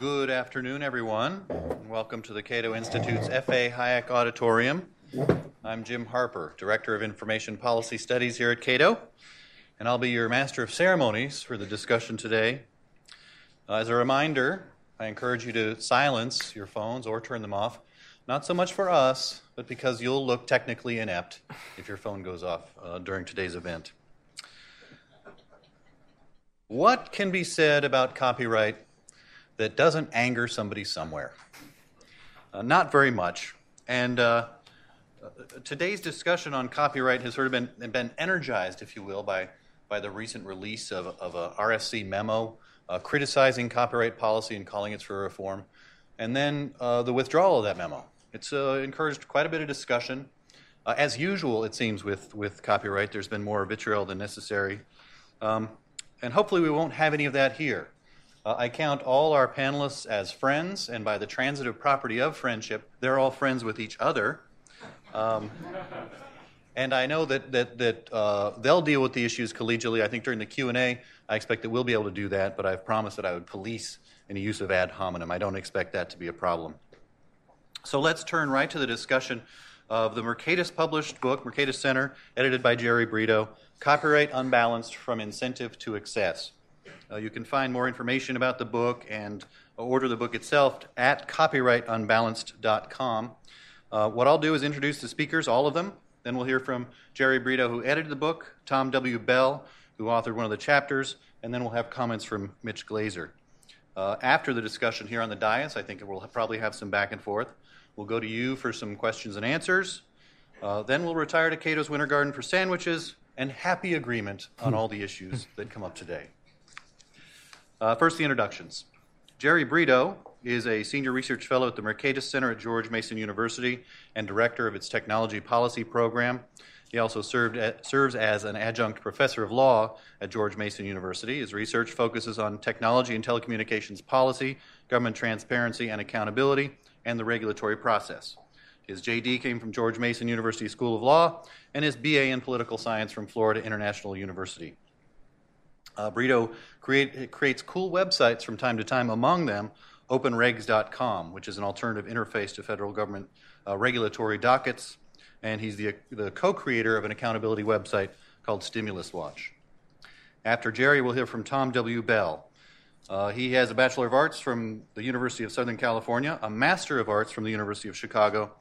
Good afternoon, everyone. Welcome to the Cato Institute's F.A. Hayek Auditorium. I'm Jim Harper, Director of Information Policy Studies here at Cato, and I'll be your Master of Ceremonies for the discussion today. Uh, as a reminder, I encourage you to silence your phones or turn them off, not so much for us, but because you'll look technically inept if your phone goes off uh, during today's event. What can be said about copyright that doesn't anger somebody somewhere? Uh, not very much. And uh, today's discussion on copyright has sort of been, been energized, if you will, by, by the recent release of, of a RSC memo uh, criticizing copyright policy and calling it for reform, and then uh, the withdrawal of that memo. It's uh, encouraged quite a bit of discussion. Uh, as usual, it seems, with, with copyright, there's been more vitriol than necessary. Um, and hopefully we won't have any of that here. Uh, I count all our panelists as friends, and by the transitive property of friendship, they're all friends with each other. Um, and I know that that that uh, they'll deal with the issues collegially. I think during the Q and A, I expect that we'll be able to do that. But I've promised that I would police any use of ad hominem. I don't expect that to be a problem. So let's turn right to the discussion of the Mercatus published book, Mercatus Center, edited by Jerry Brito, Copyright Unbalanced from Incentive to Excess. Uh, you can find more information about the book and order the book itself at copyrightunbalanced.com. Uh, what I'll do is introduce the speakers, all of them. Then we'll hear from Jerry Brito, who edited the book, Tom W. Bell, who authored one of the chapters, and then we'll have comments from Mitch Glazier. Uh, after the discussion here on the dais, I think we'll probably have some back and forth. We'll go to you for some questions and answers. Uh, then we'll retire to Cato's Winter Garden for sandwiches, and happy agreement on all the issues that come up today. Uh, first, the introductions. Jerry Brito is a senior research fellow at the Mercatus Center at George Mason University and director of its technology policy program. He also at, serves as an adjunct professor of law at George Mason University. His research focuses on technology and telecommunications policy, government transparency and accountability, and the regulatory process. His JD came from George Mason University School of Law, and his BA in political science from Florida International University. Uh, Brito create, creates cool websites from time to time, among them openregs.com, which is an alternative interface to federal government uh, regulatory dockets, and he's the, the co creator of an accountability website called Stimulus Watch. After Jerry, we'll hear from Tom W. Bell. Uh, he has a Bachelor of Arts from the University of Southern California, a Master of Arts from the University of Chicago,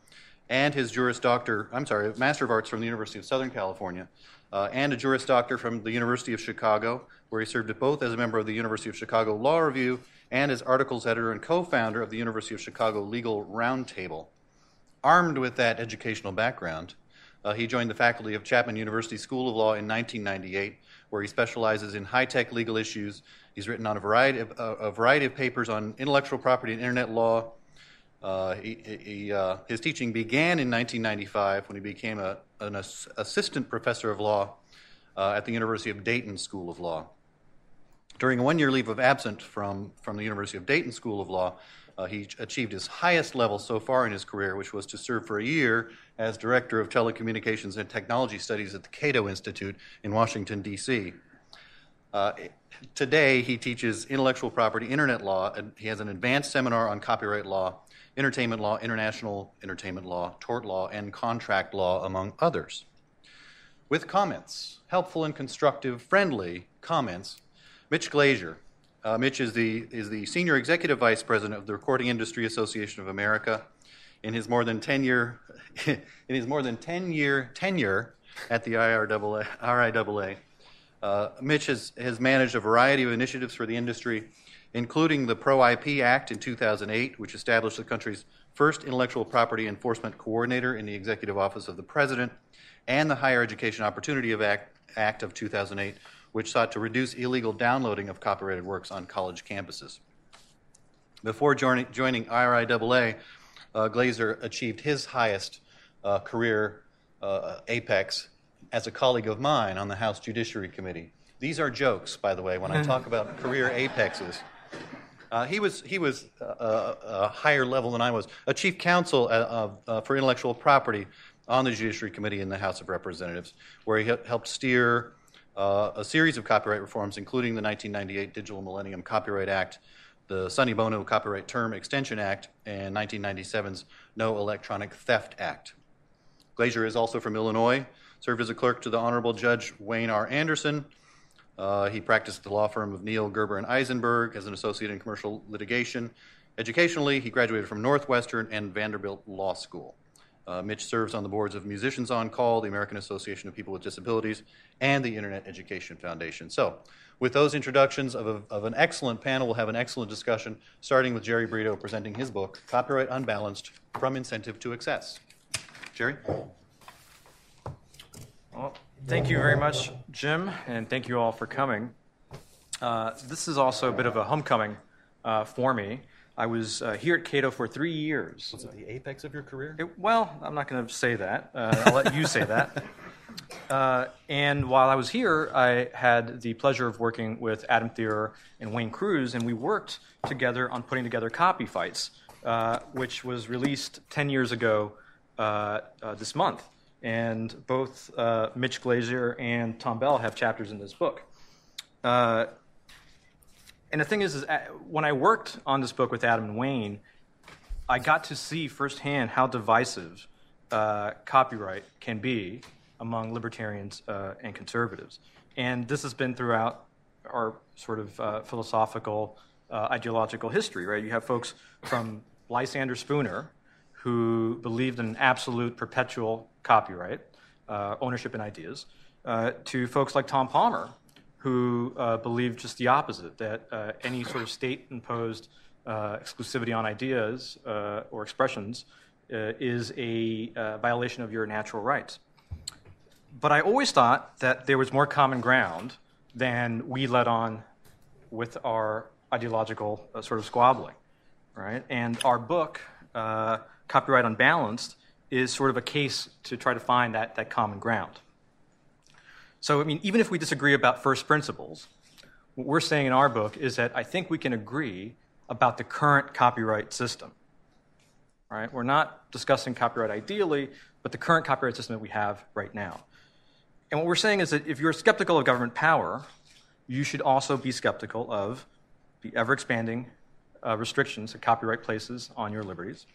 and his Juris Doctor, I'm sorry, Master of Arts from the University of Southern California, uh, and a Juris Doctor from the University of Chicago, where he served both as a member of the University of Chicago Law Review and as articles editor and co founder of the University of Chicago Legal Roundtable. Armed with that educational background, uh, he joined the faculty of Chapman University School of Law in 1998, where he specializes in high tech legal issues. He's written on a variety of, uh, a variety of papers on intellectual property and internet law, uh, he, he, uh, his teaching began in 1995 when he became a, an ass- assistant professor of law uh, at the University of Dayton School of Law. During a one year leave of absence from, from the University of Dayton School of Law, uh, he achieved his highest level so far in his career, which was to serve for a year as Director of Telecommunications and Technology Studies at the Cato Institute in Washington, D.C. Uh, today, he teaches intellectual property, internet law, and he has an advanced seminar on copyright law entertainment law, international entertainment law, tort law, and contract law, among others. With comments, helpful and constructive, friendly comments, Mitch Glazier. Uh, Mitch is the, is the Senior Executive Vice President of the Recording Industry Association of America. In his more than 10 year, in his more than 10 year tenure at the IRAA, RIAA, uh, Mitch has, has managed a variety of initiatives for the industry, including the Pro IP Act in 2008, which established the country's first intellectual property enforcement coordinator in the Executive Office of the President, and the Higher Education Opportunity Act, Act of 2008, which sought to reduce illegal downloading of copyrighted works on college campuses. Before joining, joining IRIAA, uh, Glazier achieved his highest uh, career uh, apex as a colleague of mine on the House Judiciary Committee. These are jokes, by the way, when I talk about career apexes. Uh, he was he was uh, uh, a higher level than I was, a chief counsel uh, uh, for intellectual property on the Judiciary Committee in the House of Representatives, where he helped steer a series of copyright reforms, including the 1998 Digital Millennium Copyright Act, the Sonny Bono Copyright Term Extension Act and 1997's No Electronic Theft Act. Glazier is also from Illinois, served as a clerk to the Honorable Judge Wayne R. Andersen. Uh, he practiced at the law firm of Neal Gerber, and Eisenberg as an associate in commercial litigation. Educationally, he graduated from Northwestern and Vanderbilt Law School. Uh, Mitch serves on the boards of Musicians on Call, the American Association of People with Disabilities, and the Internet Education Foundation. So, with those introductions of, a, of an excellent panel, we'll have an excellent discussion, starting with Jerry Brito presenting his book, Copyright Unbalanced From Incentive to Excess. Jerry? Well, thank you very much, Jim, and thank you all for coming. Uh, this is also a bit of a homecoming uh, for me. I was uh, here at Cato for three years. Was it the apex of your career? It, well, I'm not going to say that. Uh, I'll let you say that. Uh, and while I was here, I had the pleasure of working with Adam Thierer and Wayne Crews, and we worked together on putting together Copy Fights, uh, which was released 10 years ago uh, uh, this month. And both uh, Mitch Glazier and Tom Bell have chapters in this book. and the thing is, is when I worked on this book with Adam and Wayne, I got to see firsthand how divisive copyright can be among libertarians uh, and conservatives. And this has been throughout our sort of uh, philosophical, uh, ideological history, right? You have folks from Lysander Spooner who believed in absolute perpetual copyright, uh, ownership in ideas, uh, to folks like Tom Palmer who uh, believed just the opposite, that any sort of state imposed exclusivity on ideas or expressions is a violation of your natural rights but I always thought that there was more common ground than we let on with our ideological uh, sort of squabbling, right? And our book, uh, Copyright Unbalanced, is sort of a case to try to find that, that common ground. So, I mean, even if we disagree about first principles, what we're saying in our book is that I think we can agree about the current copyright system. Right? We're not discussing copyright ideally, but the current copyright system that we have right now. And what we're saying is that if you're skeptical of government power, you should also be skeptical of the ever expanding uh, restrictions that copyright places on your liberties,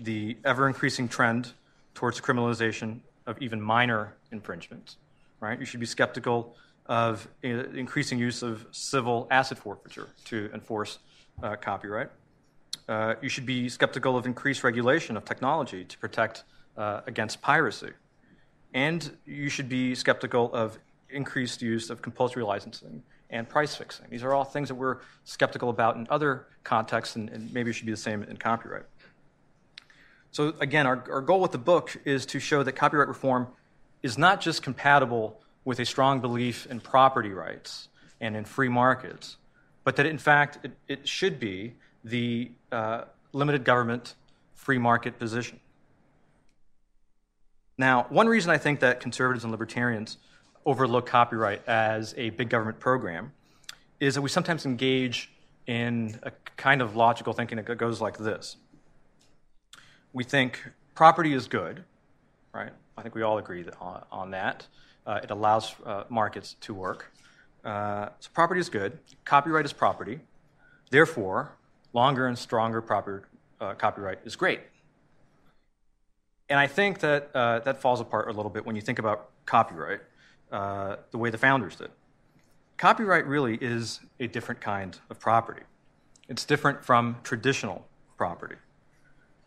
the ever increasing trend towards criminalization of even minor infringements, right? You should be skeptical of increasing use of civil asset forfeiture to enforce uh, copyright. Uh, you should be skeptical of increased regulation of technology to protect uh, against piracy. And you should be skeptical of increased use of compulsory licensing and price fixing. These are all things that we're skeptical about in other contexts, and, and maybe should be the same in copyright. So, again, our, our goal with the book is to show that copyright reform is not just compatible with a strong belief in property rights and in free markets, but that in fact it, it should be the uh, limited government free market position. Now, one reason I think that conservatives and libertarians overlook copyright as a big government program is that we sometimes engage in a kind of logical thinking that goes like this. We think property is good, right? I think we all agree on, on that. Uh, it allows uh, markets to work. Uh, so property is good. Copyright is property. Therefore, longer and stronger proper, uh, copyright is great. And I think that uh, that falls apart a little bit when you think about copyright, uh, the way the founders did. Copyright really is a different kind of property. It's different from traditional property.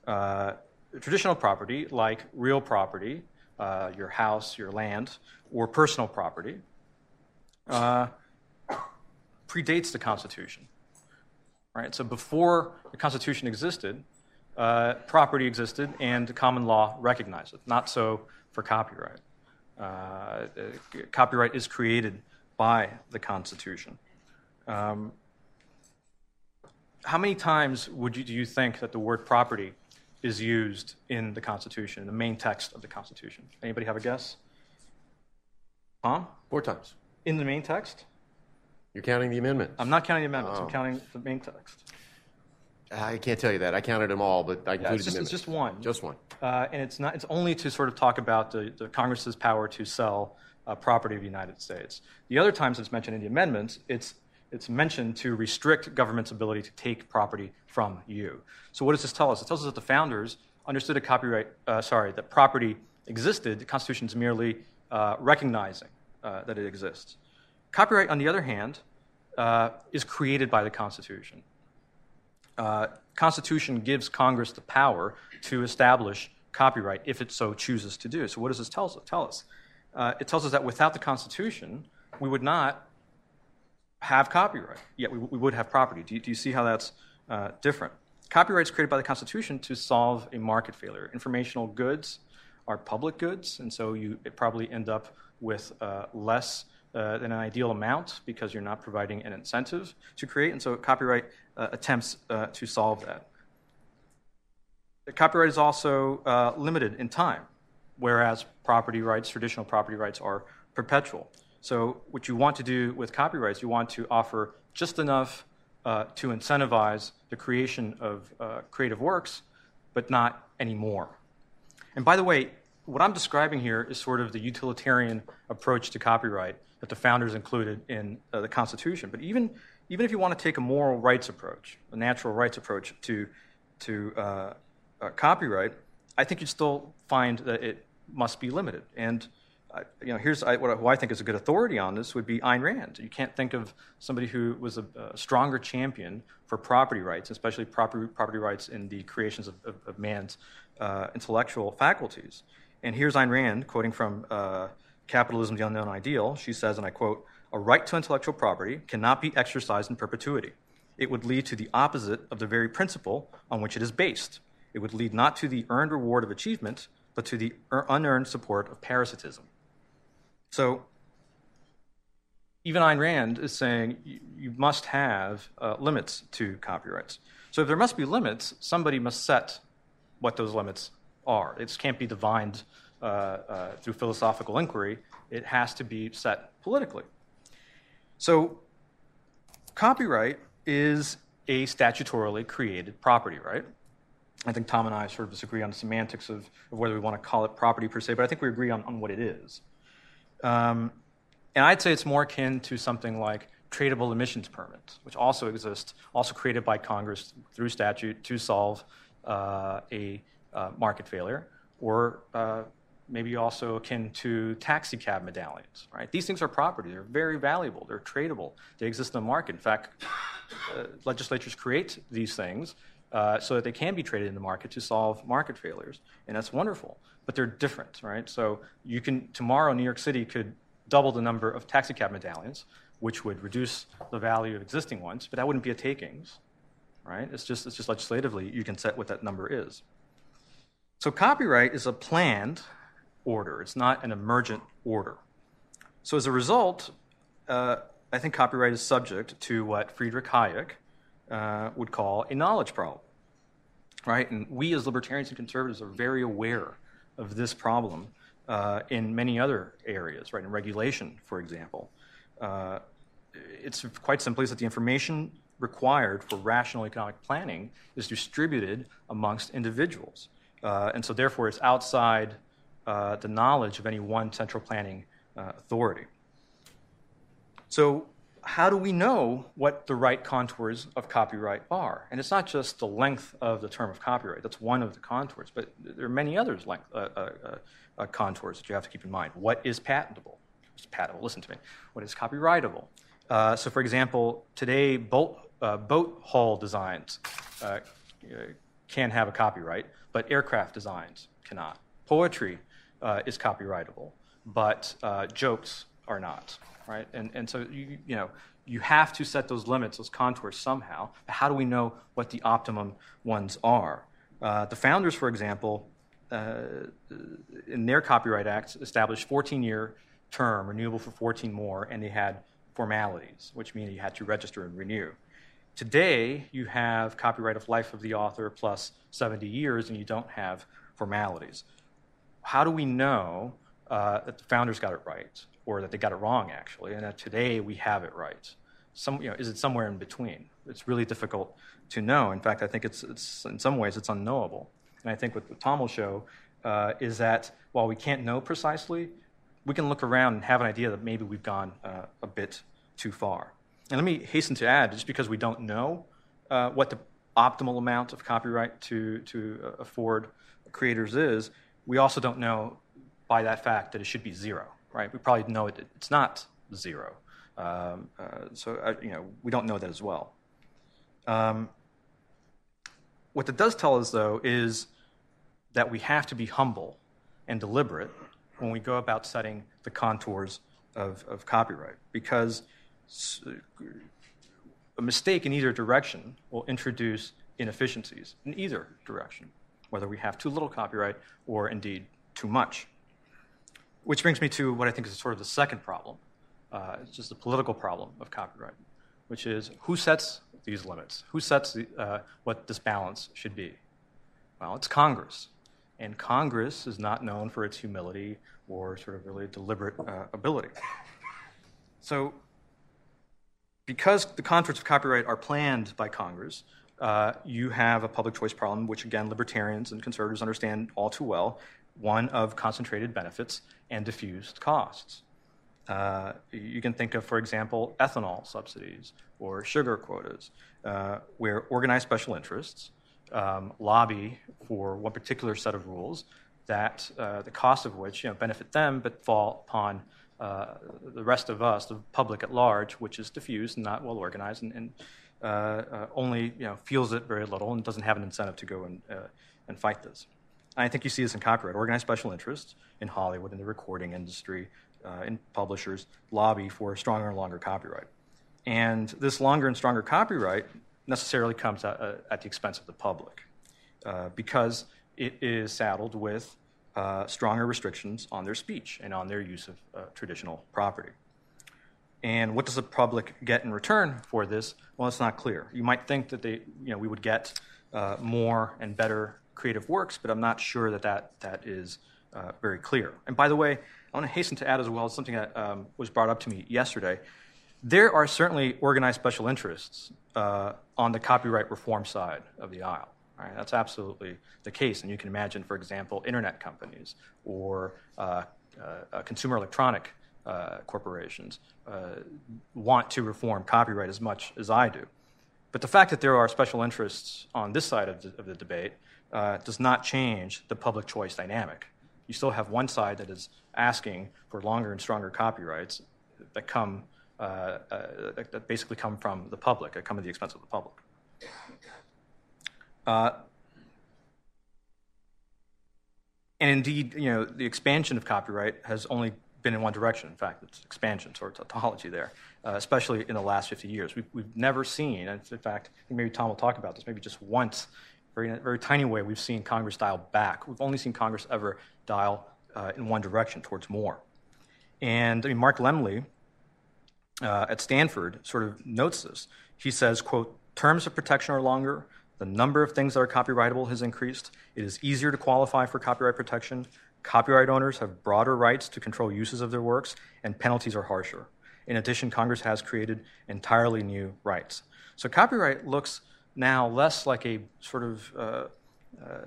Uh, traditional property, like real property, uh, your house, your land, or personal property, uh, predates the Constitution. Right? So before the Constitution existed, uh, property existed and common law recognized it. Not so for copyright. Uh, copyright is created by the Constitution. Um, how many times would you, do you think that the word property is used in the Constitution, in the main text of the Constitution? Anybody have a guess? Tom? Four times. In the main text? You're counting the amendments. I'm not counting the amendments. Oh. I'm counting the main text. I can't tell you that. I counted them all, but I included it's just, them. It's just one. Just one. Uh, and it's not. It's only to sort of talk about the, the Congress's power to sell uh, property of the United States. The other times it's mentioned in the amendments, it's it's mentioned to restrict government's ability to take property from you. So, what does this tell us? It tells us that the founders understood a copyright, uh, sorry, that property existed. The Constitution is merely uh, recognizing uh, that it exists. Copyright, on the other hand, uh, is created by the Constitution. Uh, Constitution gives Congress the power to establish copyright if it so chooses to do. So, what does this tell us? Tell us? Uh, it tells us that without the Constitution, we would not have copyright, yet we, we would have property. Do you, do you see how that's uh, different? Copyright is created by the Constitution to solve a market failure. Informational goods are public goods, and so you probably end up with uh, less uh, than an ideal amount because you're not providing an incentive to create, and so copyright uh, attempts uh, to solve that. The copyright is also uh, limited in time, whereas property rights, traditional property rights, are perpetual. So, what you want to do with copyrights, you want to offer just enough uh, to incentivize the creation of uh, creative works, but not any more. And by the way, what I'm describing here is sort of the utilitarian approach to copyright that the founders included in uh, the Constitution. But even, even if you want to take a moral rights approach, a natural rights approach to, to uh, uh, copyright, I think you'd still find that it must be limited. And you know, here's I, what, who I think is a good authority on this would be Ayn Rand. You can't think of somebody who was a, a stronger champion for property rights, especially property, property rights in the creations of, of, of man's uh, intellectual faculties. And here's Ayn Rand quoting from uh, Capitalism, the Unknown Ideal. She says, and I quote, A right to intellectual property cannot be exercised in perpetuity. It would lead to the opposite of the very principle on which it is based. It would lead not to the earned reward of achievement, but to the unearned support of parasitism. So even Ayn Rand is saying you, must have uh, limits to copyrights. So if there must be limits, somebody must set what those limits are. It can't be divined uh, uh, through philosophical inquiry. It has to be set politically. So copyright is a statutorily created property, right? I think Tom and I sort of disagree on the semantics of, of whether we want to call it property per se, but I think we agree on, on what it is. Um, and I'd say it's more akin to something like tradable emissions permits, which also exist, also created by Congress through statute to solve uh, a uh, market failure, or uh, maybe also akin to taxi cab medallions. Right? These things are property; they're very valuable. They're tradable. They exist in the market. In fact, uh, legislatures create these things uh, so that they can be traded in the market to solve market failures, and that's wonderful but they're different, right? So you can tomorrow New York City could double the number of taxicab medallions, which would reduce the value of existing ones, but that wouldn't be a takings, right? It's just it's just legislatively you can set what that number is. So copyright is a planned order; it's not an emergent order. So as a result, uh, I think copyright is subject to what Friedrich Hayek uh, would call a knowledge problem, right? And we as libertarians and conservatives are very aware of this problem uh, in many other areas, right? In regulation, for example. Uh, it's quite simply that the information required for rational economic planning is distributed amongst individuals. Uh, and so, therefore, it's outside uh, the knowledge of any one central planning uh, authority. So, how do we know what the right contours of copyright are? And it's not just the length of the term of copyright, that's one of the contours, but there are many other length, uh, uh, uh, contours that you have to keep in mind. What is patentable? What's patentable? Listen to me. What is copyrightable? Uh, so, for example, today boat, uh, boat hull designs uh, can have a copyright, but aircraft designs cannot. Poetry is copyrightable, but jokes are not right? And, and so, you, you know, you have to set those limits, those contours somehow. How do we know what the optimum ones are? Uh, the founders, for example, uh, in their Copyright Act, established 14 year term, renewable for 14 more, and they had formalities, which mean you had to register and renew. Today, you have copyright of life of the author plus 70 years, and you don't have formalities. How do we know uh, that the founders got it right? Or that they got it wrong actually, and that today we have it right. Some, you know, is it somewhere in between? It's really difficult to know. In fact, I think it's, it's in some ways it's unknowable. And I think what, Tom will show uh, is that while we can't know precisely, we can look around and have an idea that maybe we've gone uh, a bit too far. And let me hasten to add, just because we don't know uh, what the optimal amount of copyright to, to uh, afford creators is, we also don't know by that fact that it should be zero, right? We probably know it, it's not zero. Um, uh, so, uh, you know, we don't know that as well. Um, what that does tell us, though, is that we have to be humble and deliberate when we go about setting the contours of, of copyright because a mistake in either direction will introduce inefficiencies in either direction, whether we have too little copyright or indeed too much. Which brings me to what I think is sort of the second problem. Uh, it's just the political problem of copyright, which is who sets these limits? Who sets the, uh, what this balance should be? Well, it's Congress. And Congress is not known for its humility or sort of really deliberate uh, ability. So, because the contours of copyright are planned by Congress, uh, you have a public choice problem, which again, libertarians and conservatives understand all too well one of concentrated benefits and diffused costs. Uh, you can think of, for example, ethanol subsidies or sugar quotas, uh, where organized special interests um, lobby for one particular set of rules that uh, the cost of which you know, benefit them but fall upon uh, the rest of us, the public at large, which is diffused and not well organized and, and uh, uh, only you know, feels it very little and doesn't have an incentive to go and, and fight this. I think you see this in copyright. Organized special interests in Hollywood, in the recording industry, uh, in publishers lobby for stronger and longer copyright. And this longer and stronger copyright necessarily comes at, uh, at the expense of the public uh, because it is saddled with uh, stronger restrictions on their speech and on their use of uh, traditional property. And what does the public get in return for this? Well, it's not clear. You might think that they, you know, we would get uh, more and better creative works, but I'm not sure that that, that is uh, very clear. And by the way, I want to hasten to add as well something that um, was brought up to me yesterday. There are certainly organized special interests uh, on the copyright reform side of the aisle. Right? That's absolutely the case. And you can imagine, for example, internet companies or uh, uh, consumer electronic uh, corporations uh, want to reform copyright as much as I do. But the fact that there are special interests on this side of the, of the debate uh, does not change the public choice dynamic. You still have one side that is asking for longer and stronger copyrights that come uh, uh, that basically come from the public, that come at the expense of the public. Uh, and indeed, you know, the expansion of copyright has only been in one direction. In fact, it's expansion, sort of tautology there, uh, especially in the last 50 years. We've, we've never seen, and in fact, maybe Tom will talk about this, maybe just once, very, very tiny way, we've seen Congress dial back. We've only seen Congress ever dial uh, in one direction, towards more. And I mean, Mark Lemley uh, at Stanford sort of notes this. He says, quote, terms of protection are longer, the number of things that are copyrightable has increased, it is easier to qualify for copyright protection, copyright owners have broader rights to control uses of their works, and penalties are harsher. In addition, Congress has created entirely new rights. So copyright looks now less like a sort of uh, uh,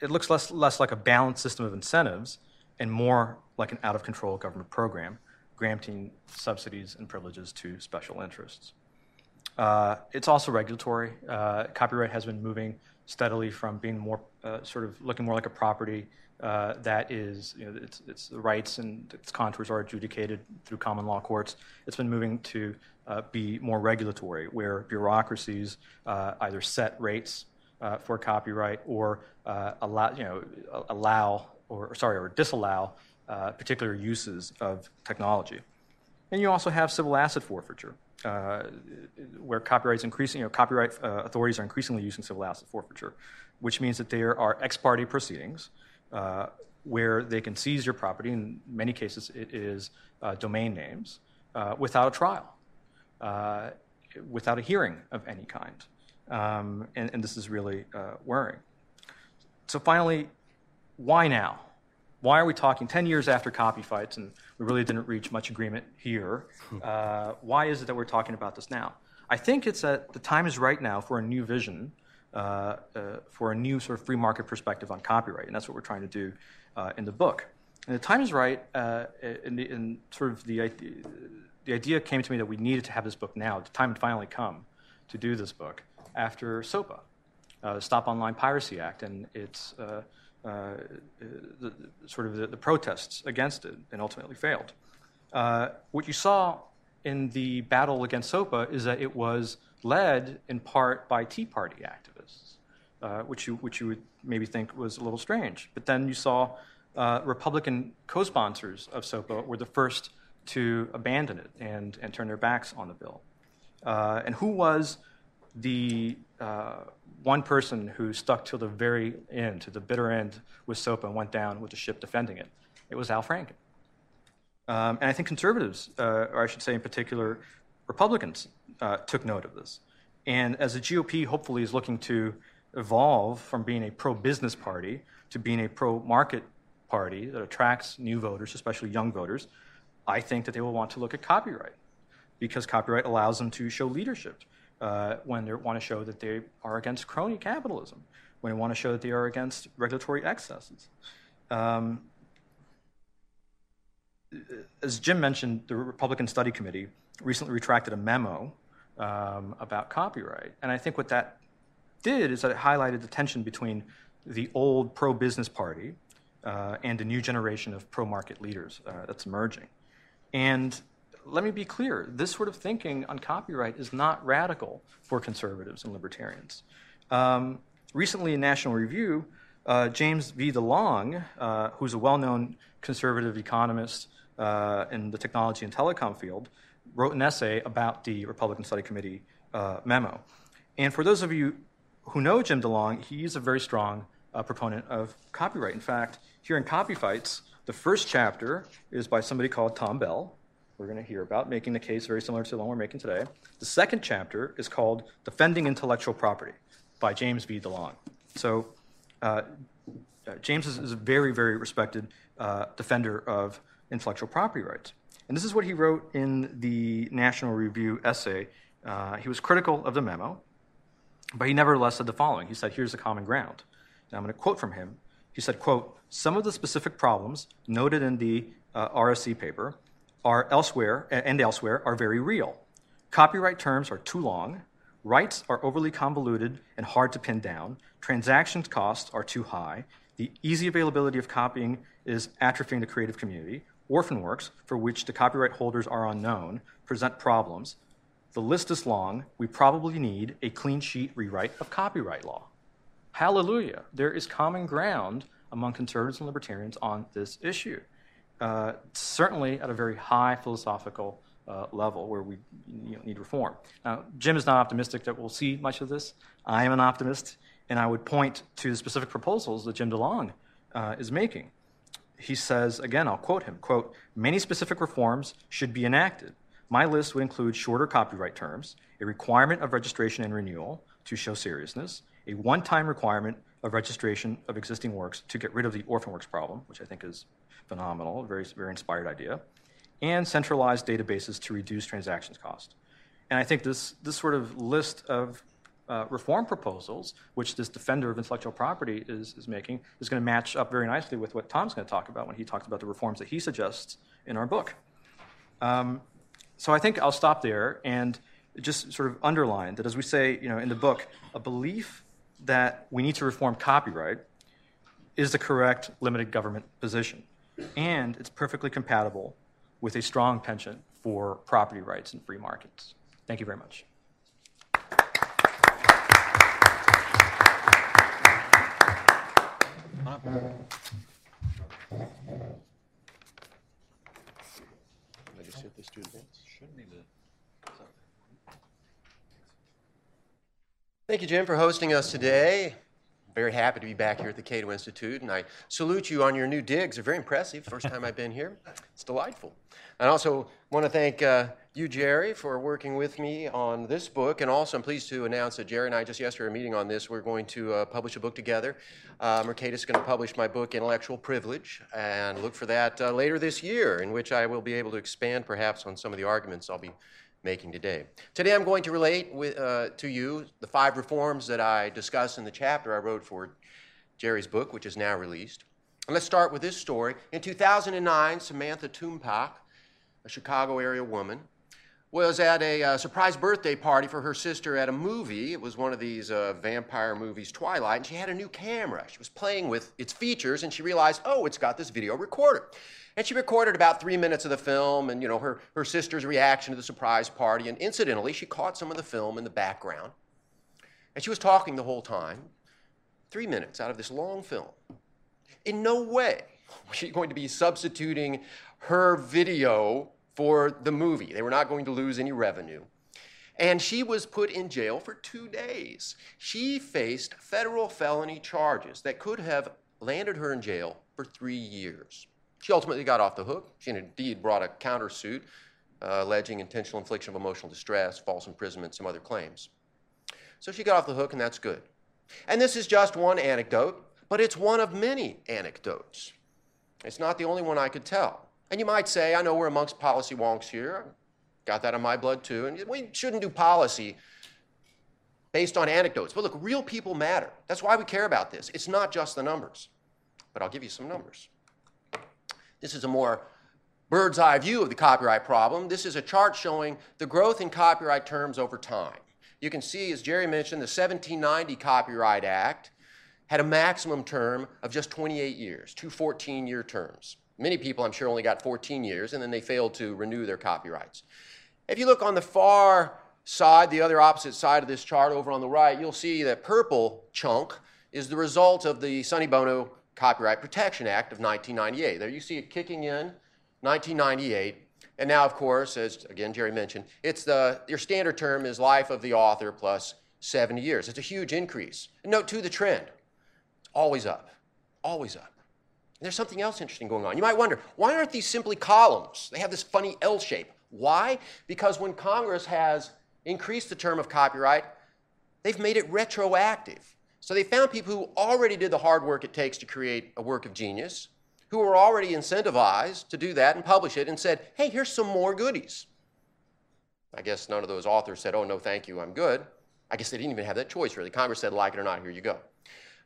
it looks less, less like a balanced system of incentives and more like an out of control government program, granting subsidies and privileges to special interests. Uh, it's also regulatory. Uh, copyright has been moving steadily from being more uh, sort of looking more like a property uh, that is, you know, its, its rights and its contours are adjudicated through common law courts. It's been moving to be more regulatory, where bureaucracies uh, either set rates uh, for copyright or uh, allow, you know, allow or sorry, or disallow uh, particular uses of technology. And you also have civil asset forfeiture, uh, where copyrights increasing, you know, copyright uh, authorities are increasingly using civil asset forfeiture, which means that there are ex parte proceedings uh, where they can seize your property. In many cases, it is domain names without a trial, without a hearing of any kind. Um, and, and, this is really uh, worrying. So, finally, why now? Why are we talking 10 years after copy fights and we really didn't reach much agreement here? Uh, why is it that we're talking about this now? I think it's that the time is right now for a new vision, uh, uh for a new sort of free market perspective on copyright, and that's what we're trying to do uh, in the book. And the time is right uh, in, the, in, sort of the, the idea came to me that we needed to have this book now. The time had finally come to do this book after SOPA, uh, Stop Online Piracy Act, and its uh, uh, the, sort of the, the, protests against it, and ultimately failed. Uh, what you saw in the battle against SOPA is that it was led in part by Tea Party activists, uh, which, you, which you would maybe think was a little strange. But then you saw uh, Republican co sponsors of SOPA were the first to abandon it and, and turn their backs on the bill. Uh, and who was the uh, one person who stuck till the very end, to the bitter end with SOPA and went down with the ship defending it? It was Al Franken. Um, and I think conservatives, uh, or I should say in particular, Republicans, uh, took note of this. And as the GOP hopefully is looking to evolve from being a pro business party to being a pro market party that attracts new voters, especially young voters, I think that they will want to look at copyright because copyright allows them to show leadership uh, when they want to show that they are against crony capitalism, when they want to show that they are against regulatory excesses. Um, as Jim mentioned, the Republican Study Committee recently retracted a memo um, about copyright. And I think what that did is that it highlighted the tension between the old pro business party uh, and a new generation of pro market leaders uh, that's emerging. And let me be clear this sort of thinking on copyright is not radical for conservatives and libertarians. Um, recently, in National Review, uh, James V. DeLong, uh, who's a well known conservative economist uh, in the technology and telecom field, wrote an essay about the Republican Study Committee uh, memo. And for those of you who know Jim DeLong, he's a very strong uh, proponent of copyright. In fact, here in Copy Fights, the first chapter is by somebody called Tom Bell. We're going to hear about making the case very similar to the one we're making today. The second chapter is called Defending Intellectual Property by James V. DeLong. So, uh, uh, James is, is, a very, very respected uh, defender of intellectual property rights. And this is what he wrote in the National Review essay. Uh, he was critical of the memo, but he nevertheless said the following. He said, Here's the common ground. Now I'm going to quote from him. He said, quote, some of the specific problems noted in the uh, RSC paper are elsewhere and elsewhere are very real. Copyright terms are too long, rights are overly convoluted and hard to pin down, transaction costs are too high, the easy availability of copying is atrophying the creative community, orphan works, for which the copyright holders are unknown, present problems. The list is long. We probably need a clean sheet rewrite of copyright law. Hallelujah. There is common ground among conservatives and libertarians on this issue. Uh, certainly at a very high philosophical uh, level where we you know, need reform. Now, Jim is not optimistic that we'll see much of this. I am an optimist, and I would point to the specific proposals that Jim DeLong uh, is making. He says, again, I'll quote him, quote, many specific reforms should be enacted. My list would include shorter copyright terms, a requirement of registration and renewal to show seriousness, a one time requirement of registration of existing works to get rid of the orphan works problem, which I think is phenomenal, very, very inspired idea, and centralized databases to reduce transactions cost. And I think this, this sort of list of uh, reform proposals, which this defender of intellectual property is, is making, is going to match up very nicely with what Tom's going to talk about when he talks about the reforms that he suggests in our book. Um, so I think I'll stop there and just sort of underline that as we say, you know, in the book, a belief that we need to reform copyright is the correct limited government position. And it's perfectly compatible with a strong penchant for property rights and free markets. Thank you very much. I just hit this to advance? Shouldn't need to. Thank you, Jim, for hosting us today. Very happy to be back here at the Cato Institute, and I salute you on your new digs. They're very impressive. First time I've been here. It's delightful. I also want to thank uh, you, Jerry, for working with me on this book, and also I'm pleased to announce that Jerry and I just yesterday were meeting on this. We're going to uh, publish a book together. Uh, Mercatus is going to publish my book, Intellectual Privilege, and look for that uh, later this year, in which I will be able to expand perhaps on some of the arguments I'll be making today. Today I'm going to relate with, uh, to you the five reforms that I discuss in the chapter I wrote for Jerry's book, which is now released. And let's start with this story. In 2009, Samantha Tumpach, a Chicago area woman, was at a uh, surprise birthday party for her sister at a movie. It was one of these uh, vampire movies, Twilight, and she had a new camera. She was playing with its features, and she realized, oh, it's got this video recorder. And she recorded about three minutes of the film and, you know, her, her sister's reaction to the surprise party. And incidentally, she caught some of the film in the background. And she was talking the whole time, three minutes out of this long film. In no way was she going to be substituting her video for the movie. They were not going to lose any revenue. And she was put in jail for two days. She faced federal felony charges that could have landed her in jail for three years. She ultimately got off the hook. She indeed brought a countersuit uh, alleging intentional infliction of emotional distress, false imprisonment, some other claims. So she got off the hook, and that's good. And this is just one anecdote, but it's one of many anecdotes. It's not the only one I could tell. And you might say, I know we're amongst policy wonks here. Got that in my blood too. And we shouldn't do policy based on anecdotes. But look, real people matter. That's why we care about this. It's not just the numbers. But I'll give you some numbers. This is a more bird's eye view of the copyright problem. This is a chart showing the growth in copyright terms over time. You can see, as Jerry mentioned, the 1790 Copyright Act had a maximum term of just 28 years, two 14 year terms. Many people, I'm sure, only got 14 years and then they failed to renew their copyrights. If you look on the far side, the other opposite side of this chart over on the right, you'll see that purple chunk is the result of the Sonny Bono Copyright Protection Act of 1998. There you see it kicking in 1998. And now, of course, as again Jerry mentioned, it's the your standard term is life of the author plus 70 years. It's a huge increase. And note too the trend. It's always up. Always up. And there's something else interesting going on. You might wonder, why aren't these simply columns? They have this funny L shape. Why? Because when Congress has increased the term of copyright, they've made it retroactive. So they found people who already did the hard work it takes to create a work of genius, who were already incentivized to do that and publish it, and said, hey, here's some more goodies. I guess none of those authors said, oh, no, thank you, I'm good. I guess they didn't even have that choice, really. Congress said, like it or not, here you go.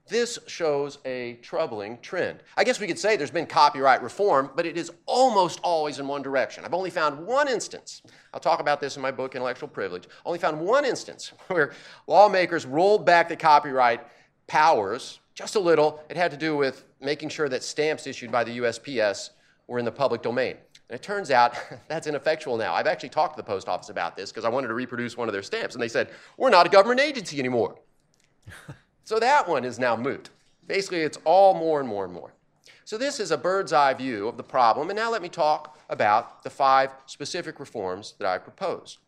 This shows a troubling trend. I guess we could say there's been copyright reform, but it is almost always in one direction. I've only found one instance, I'll talk about this in my book, Intellectual Privilege, only found one instance where lawmakers rolled back the copyright powers just a little. It had to do with making sure that stamps issued by the USPS were in the public domain. And it turns out that's ineffectual now. I've actually talked to the post office about this because I wanted to reproduce one of their stamps, and they said, We're not a government agency anymore. So that one is now moot. Basically, it's all more and more and more. So this is a bird's eye view of the problem. And now let me talk about the five specific reforms that I propose.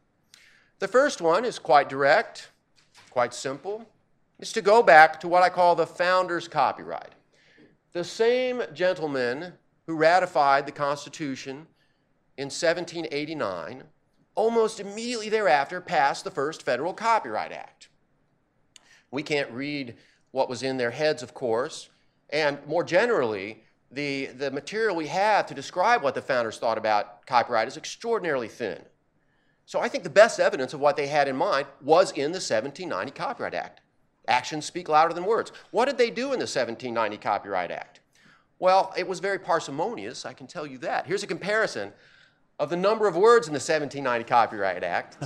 The first one is quite direct, quite simple. It's to go back to what I call the founder's copyright. The same gentleman who ratified the Constitution in 1789 almost immediately thereafter passed the first Federal Copyright Act. We can't read what was in their heads, of course. And more generally, the, the material we have to describe what the founders thought about copyright is extraordinarily thin. So I think the best evidence of what they had in mind was in the 1790 Copyright Act. Actions speak louder than words. What did they do in the 1790 Copyright Act? Well, it was very parsimonious, I can tell you that. Here's a comparison of the number of words in the 1790 Copyright Act.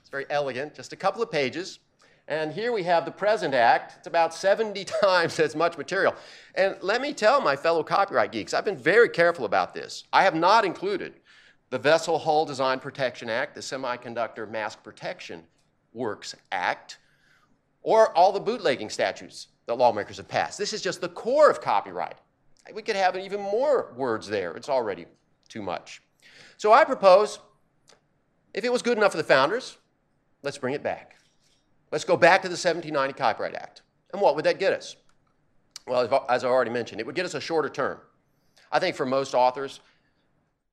it's very elegant, just a couple of pages. And here we have the present act. It's about 70 times as much material. And let me tell my fellow copyright geeks, I've been very careful about this. I have not included the Vessel Hull Design Protection Act, the Semiconductor Mask Protection Works Act, or all the bootlegging statutes that lawmakers have passed. This is just the core of copyright. We could have even more words there. It's already too much. So I propose if it was good enough for the founders, let's bring it back. Let's go back to the 1790 Copyright Act. And what would that get us? Well, as I already mentioned, it would get us a shorter term. I think for most authors,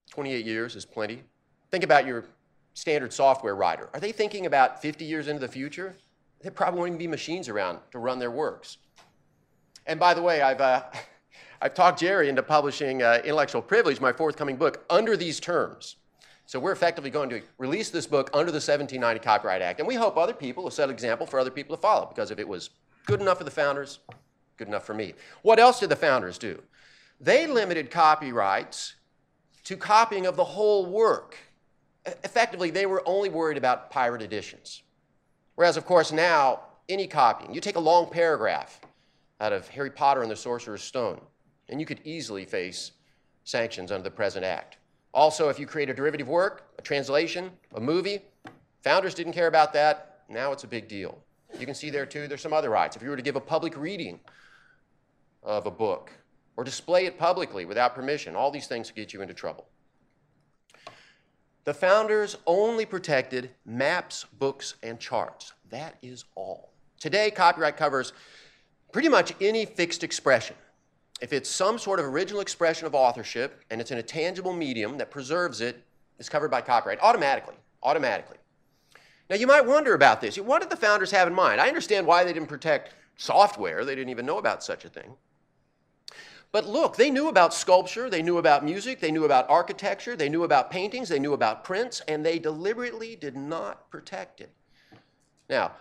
28 years is plenty. Think about your standard software writer. Are they thinking about 50 years into the future? There probably won't even be machines around to run their works. And by the way, I've, uh, I've talked Jerry into publishing uh, Intellectual Privilege, my forthcoming book, under these terms. So we're effectively going to release this book under the 1790 Copyright Act. And we hope other people will set an example for other people to follow, because if it was good enough for the founders, good enough for me. What else did the founders do? They limited copyrights to copying of the whole work. effectively, they were only worried about pirate editions. Whereas, of course, now, any copying, you take a long paragraph out of Harry Potter and the Sorcerer's Stone, and you could easily face sanctions under the present act. Also, if you create a derivative work, a translation, a movie, founders didn't care about that. Now it's a big deal. You can see there too, there's some other rights. If you were to give a public reading of a book or display it publicly without permission, all these things get you into trouble. The founders only protected maps, books, and charts. That is all. Today, copyright covers pretty much any fixed expression. If it's some sort of original expression of authorship and it's in a tangible medium that preserves it, it's covered by copyright automatically. Automatically. Now, you might wonder about this. What did the founders have in mind? I understand why they didn't protect software, they didn't even know about such a thing. But look, they knew about sculpture, they knew about music, they knew about architecture, they knew about paintings, they knew about prints, and they deliberately did not protect it. Now,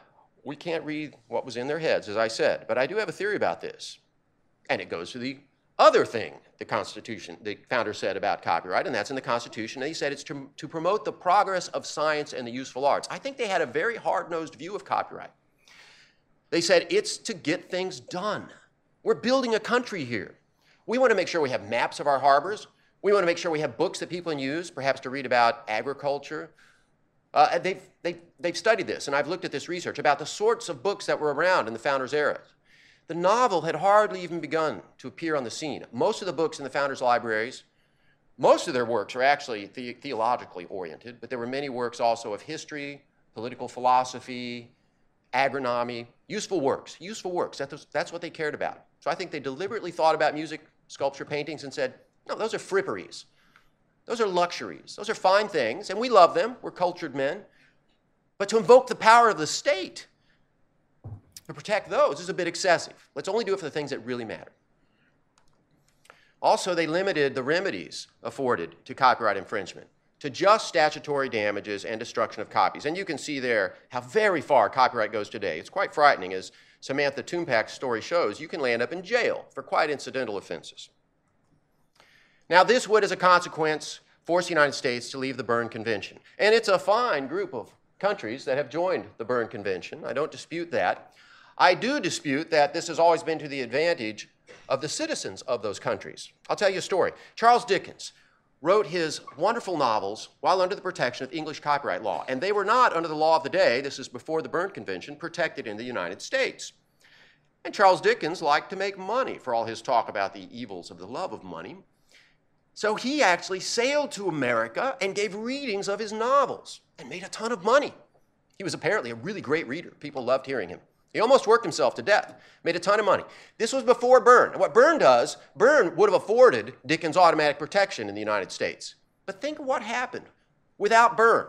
we can't read what was in their heads, as I said, but I do have a theory about this. And it goes to the other thing the Constitution, the founder said about copyright, and that's in the Constitution. And he said it's to, to promote the progress of science and the useful arts. I think they had a very hard nosed view of copyright. They said it's to get things done. We're building a country here. We want to make sure we have maps of our harbors. We want to make sure we have books that people can use, perhaps to read about agriculture. Uh, they've, they've, they've studied this, and I've looked at this research about the sorts of books that were around in the founders' era. The novel had hardly even begun to appear on the scene. Most of the books in the founders' libraries, most of their works are actually the- theologically oriented, but there were many works also of history, political philosophy, agronomy, useful works, useful works. That's, that's what they cared about. So I think they deliberately thought about music, sculpture, paintings, and said, no, those are fripperies. Those are luxuries. Those are fine things, and we love them. We're cultured men. But to invoke the power of the state to protect those is a bit excessive. Let's only do it for the things that really matter. Also, they limited the remedies afforded to copyright infringement to just statutory damages and destruction of copies. And you can see there how very far copyright goes today. It's quite frightening. As Samantha Tumpach's story shows, you can land up in jail for quite incidental offenses. Now, this would, as a consequence, force the United States to leave the Berne Convention. And it's a fine group of countries that have joined the Berne Convention. I don't dispute that. I do dispute that this has always been to the advantage of the citizens of those countries. I'll tell you a story. Charles Dickens wrote his wonderful novels while under the protection of English copyright law, and they were not under the law of the day, this is before the Berne Convention, protected in the United States. And Charles Dickens liked to make money for all his talk about the evils of the love of money. So he actually sailed to America and gave readings of his novels and made a ton of money. He was apparently a really great reader. People loved hearing him. He almost worked himself to death, made a ton of money. This was before Berne. And what Berne does, Berne would have afforded Dickens automatic protection in the United States. But think of what happened without Berne.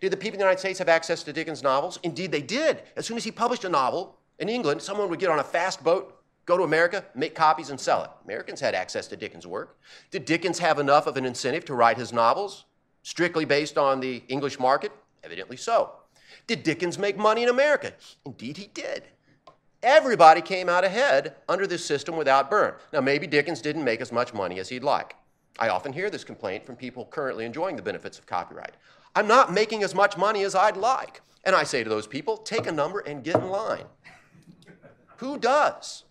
Did the people in the United States have access to Dickens' novels? Indeed, they did. As soon as he published a novel in England, someone would get on a fast boat, go to America, make copies, and sell it. Americans had access to Dickens' work. Did Dickens have enough of an incentive to write his novels strictly based on the English market? Evidently so. Did Dickens make money in America? Indeed, he did. Everybody came out ahead under this system without Berne. Now, maybe Dickens didn't make as much money as he'd like. I often hear this complaint from people currently enjoying the benefits of copyright. I'm not making as much money as I'd like. And I say to those people, take a number and get in line. Who does?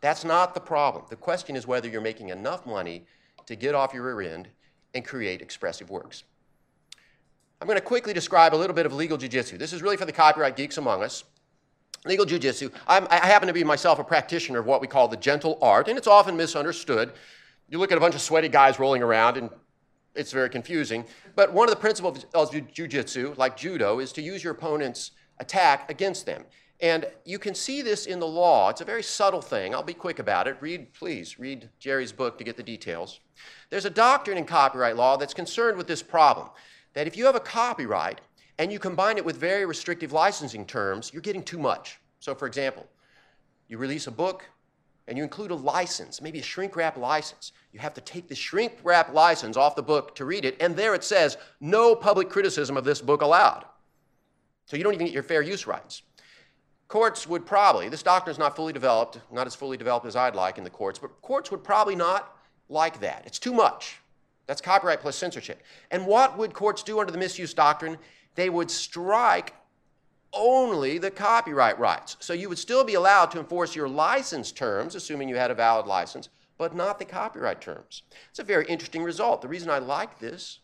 That's not the problem. The question is whether you're making enough money to get off your rear end and create expressive works. I'm going to quickly describe a little bit of legal jujitsu. This is really for the copyright geeks among us. Legal jujitsu. I happen to be myself a practitioner of what we call the gentle art, and it's often misunderstood. You look at a bunch of sweaty guys rolling around, and it's very confusing. But one of the principles of jujitsu, like judo, is to use your opponent's attack against them. And you can see this in the law. It's a very subtle thing. I'll be quick about it. Read, please, read Jerry's book to get the details. There's a doctrine in copyright law that's concerned with this problem that if you have a copyright and you combine it with very restrictive licensing terms, you're getting too much. So, for example, you release a book and you include a license, maybe a shrink wrap license. You have to take the shrink wrap license off the book to read it, and there it says, no public criticism of this book allowed. So you don't even get your fair use rights. Courts would probably, this doctrine is not fully developed, not as fully developed as I'd like in the courts, but courts would probably not like that. It's too much. That's copyright plus censorship. And what would courts do under the misuse doctrine? They would strike only the copyright rights. So you would still be allowed to enforce your license terms, assuming you had a valid license, but not the copyright terms. It's a very interesting result. The reason I like this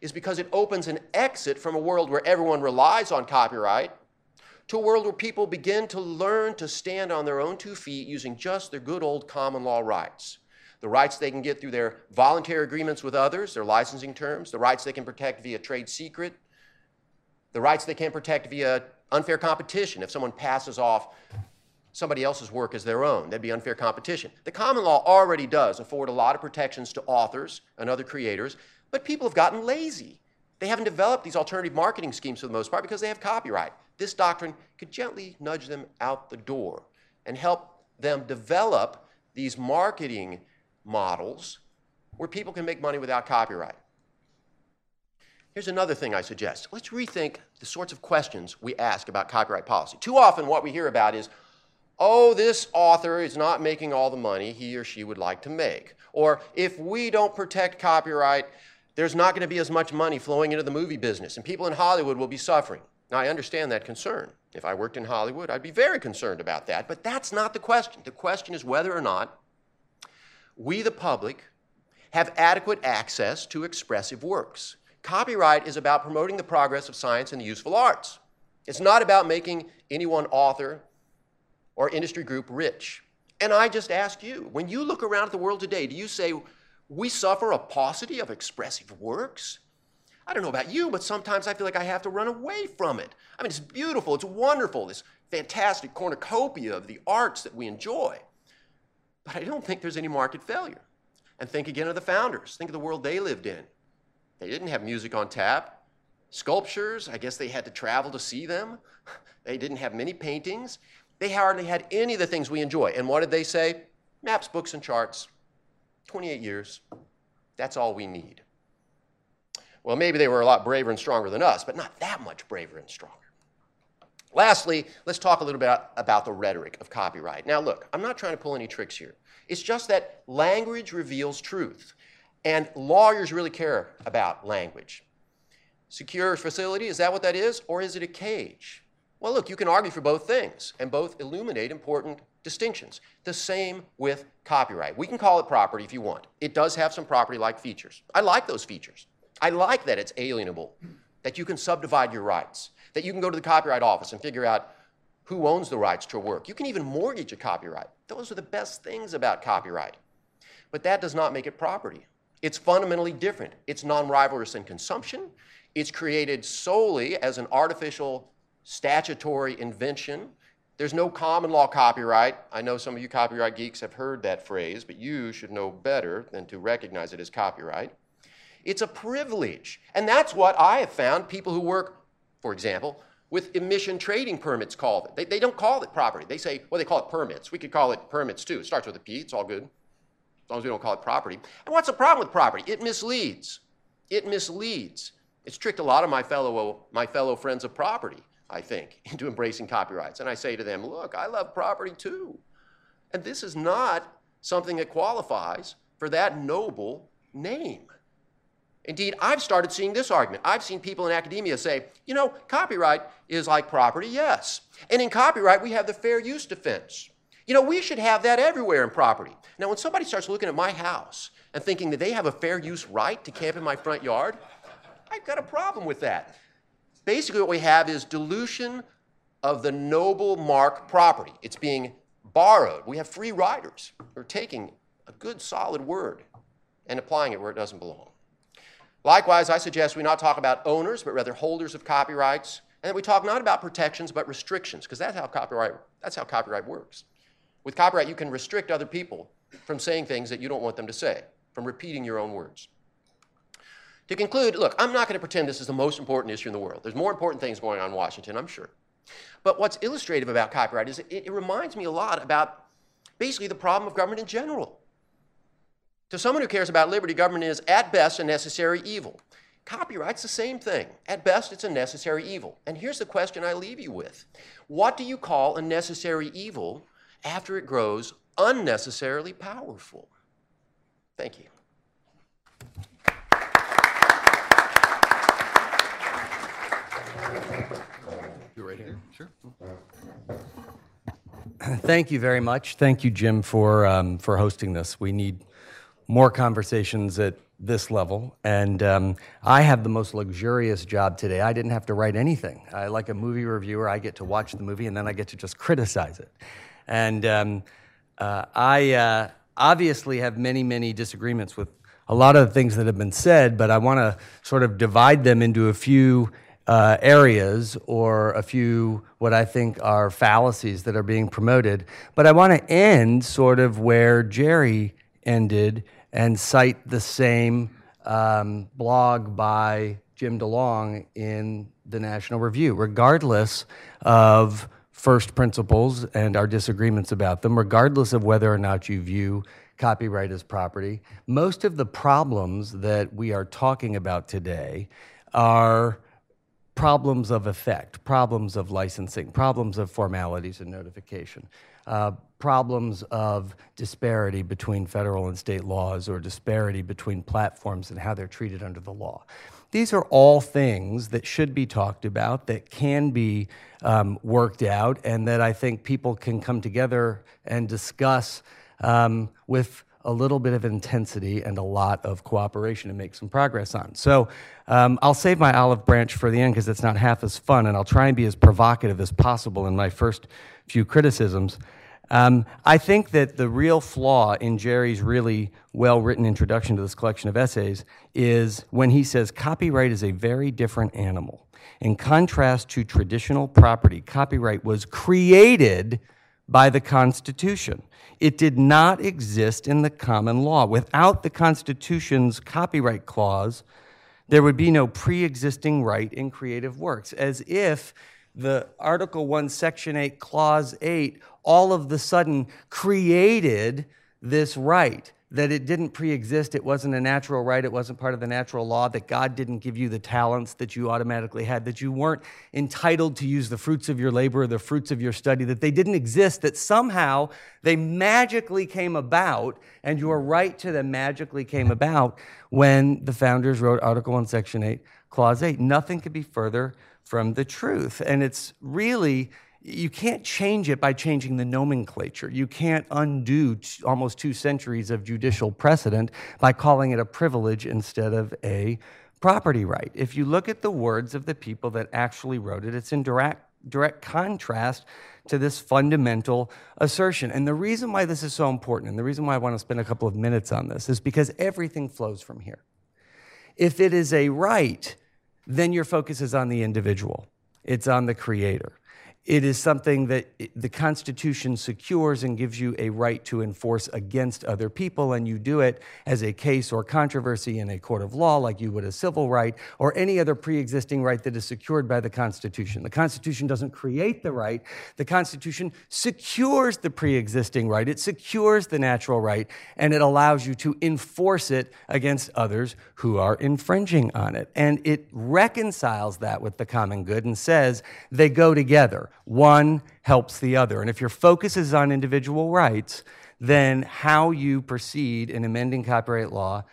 is because it opens an exit from a world where everyone relies on copyright to a world where people begin to learn to stand on their own two feet using just their good old common law rights. The rights they can get through their voluntary agreements with others, their licensing terms, the rights they can protect via trade secret, the rights they can protect via unfair competition. If someone passes off somebody else's work as their own, that'd be unfair competition. The common law already does afford a lot of protections to authors and other creators, but people have gotten lazy. They haven't developed these alternative marketing schemes for the most part because they have copyright. This doctrine could gently nudge them out the door and help them develop these marketing models where people can make money without copyright. Here's another thing I suggest. Let's rethink the sorts of questions we ask about copyright policy. Too often, what we hear about is, oh, this author is not making all the money he or she would like to make. Or if we don't protect copyright, there's not going to be as much money flowing into the movie business, and people in Hollywood will be suffering. Now, I understand that concern. If I worked in Hollywood, I'd be very concerned about that, but that's not the question. The question is whether or not we, the public, have adequate access to expressive works. Copyright is about promoting the progress of science and the useful arts. It's not about making any one author or industry group rich. And I just ask you, when you look around at the world today, do you say, we suffer a paucity of expressive works? I don't know about you, but sometimes I feel like I have to run away from it. I mean, it's beautiful, it's wonderful, this fantastic cornucopia of the arts that we enjoy. But I don't think there's any market failure. And think again of the founders. Think of the world they lived in. They didn't have music on tap. Sculptures, I guess they had to travel to see them. They didn't have many paintings. They hardly had any of the things we enjoy. And what did they say? Maps, books, and charts. 28 years. That's all we need. Well, maybe they were a lot braver and stronger than us, but not that much braver and stronger. Lastly, let's talk a little bit about the rhetoric of copyright. Now, look, I'm not trying to pull any tricks here. It's just that language reveals truth. And lawyers really care about language. Secure facility, is that what that is? Or is it a cage? Well, look, you can argue for both things, and both illuminate important distinctions. The same with copyright. We can call it property if you want. It does have some property like features. I like those features. I like that it's alienable, that you can subdivide your rights, that you can go to the Copyright Office and figure out who owns the rights to a work. You can even mortgage a copyright. Those are the best things about copyright. But that does not make it property. It's fundamentally different. It's non rivalrous in consumption. It's created solely as an artificial statutory invention. There's no common law copyright. I know some of you copyright geeks have heard that phrase, but you should know better than to recognize it as copyright. It's a privilege. And that's what I have found people who work, for example, with emission trading permits call it. They, they don't call it property. They say, well, they call it permits. We could call it permits too. It starts with a P, it's all good as long as we don't call it property. And what's the problem with property? It misleads. It misleads. It's tricked a lot of my fellow, my fellow friends of property, I think, into embracing copyrights. And I say to them, look, I love property too. And this is not something that qualifies for that noble name. Indeed, I've started seeing this argument. I've seen people in academia say, you know, copyright is like property, yes. And in copyright, we have the fair use defense. You know, we should have that everywhere in property. Now, when somebody starts looking at my house and thinking that they have a fair use right to camp in my front yard, I've got a problem with that. Basically, what we have is dilution of the noble mark property. It's being borrowed. We have free riders who are taking a good, solid word and applying it where it doesn't belong. Likewise, I suggest we not talk about owners, but rather holders of copyrights, and that we talk not about protections, but restrictions, because that's how copyright, that's how copyright works. With copyright, you can restrict other people from saying things that you don't want them to say, from repeating your own words. To conclude, look, I'm not going to pretend this is the most important issue in the world. There's more important things going on in Washington, I'm sure. But what's illustrative about copyright is it, it reminds me a lot about basically the problem of government in general. To someone who cares about liberty, government is at best a necessary evil. Copyright's the same thing. At best, it's a necessary evil. And here's the question I leave you with What do you call a necessary evil after it grows unnecessarily powerful? Thank you. You're right here? Sure. Thank you very much. Thank you, Jim, for, um, for hosting this. We need more conversations at this level, and um, I have the most luxurious job today. I didn't have to write anything. I, like a movie reviewer, I get to watch the movie and then I get to just criticize it. And um, uh, I uh, obviously have many, many disagreements with a lot of the things that have been said, but I want to sort of divide them into a few uh, areas or a few what I think are fallacies that are being promoted. But I want to end sort of where Jerry ended and cite the same um, blog by Jim DeLong in the National Review, regardless of first principles and our disagreements about them, regardless of whether or not you view copyright as property. Most of the problems that we are talking about today are problems of effect, problems of licensing, problems of formalities and notification, uh, problems of disparity between federal and state laws or disparity between platforms and how they're treated under the law. These are all things that should be talked about, that can be um, worked out, and that I think people can come together and discuss um, with a little bit of intensity and a lot of cooperation to make some progress on. So um, I'll save my olive branch for the end because it's not half as fun, and I'll try and be as provocative as possible in my first few criticisms. Um, I think that the real flaw in Jerry's really well written introduction to this collection of essays is when he says copyright is a very different animal. In contrast to traditional property, copyright was created by the Constitution. It did not exist in the common law. Without the Constitution's copyright clause, there would be no pre existing right in creative works, as if the Article 1, Section 8, Clause 8 all of the sudden created this right that it didn't pre-exist. It wasn't a natural right. It wasn't part of the natural law that god didn't give you the talents that you automatically had that you weren't entitled to use the fruits of your labor or the fruits of your study that they didn't exist that somehow they magically came about and your right to them magically came about when the founders wrote article 1 section 8 clause 8 nothing could be further from the truth and it's really you can't change it by changing the nomenclature. You can't undo t- almost two centuries of judicial precedent by calling it a privilege instead of a property right. If you look at the words of the people that actually wrote it, it's in direct, direct contrast to this fundamental assertion. And the reason why this is so important, and the reason why I want to spend a couple of minutes on this, is because everything flows from here. If it is a right, then your focus is on the individual, it's on the creator it is something that the Constitution secures and gives you a right to enforce against other people, and you do it as a case or controversy in a court of law, like you would a civil right or any other pre existing right that is secured by the Constitution. The Constitution doesn't create the right, the Constitution secures the pre existing right, it secures the natural right, and it allows you to enforce it against others who are infringing on it. And it reconciles that with the common good and says they go together. One helps the other. And if your focus is on individual rights, then how you proceed in amending copyright law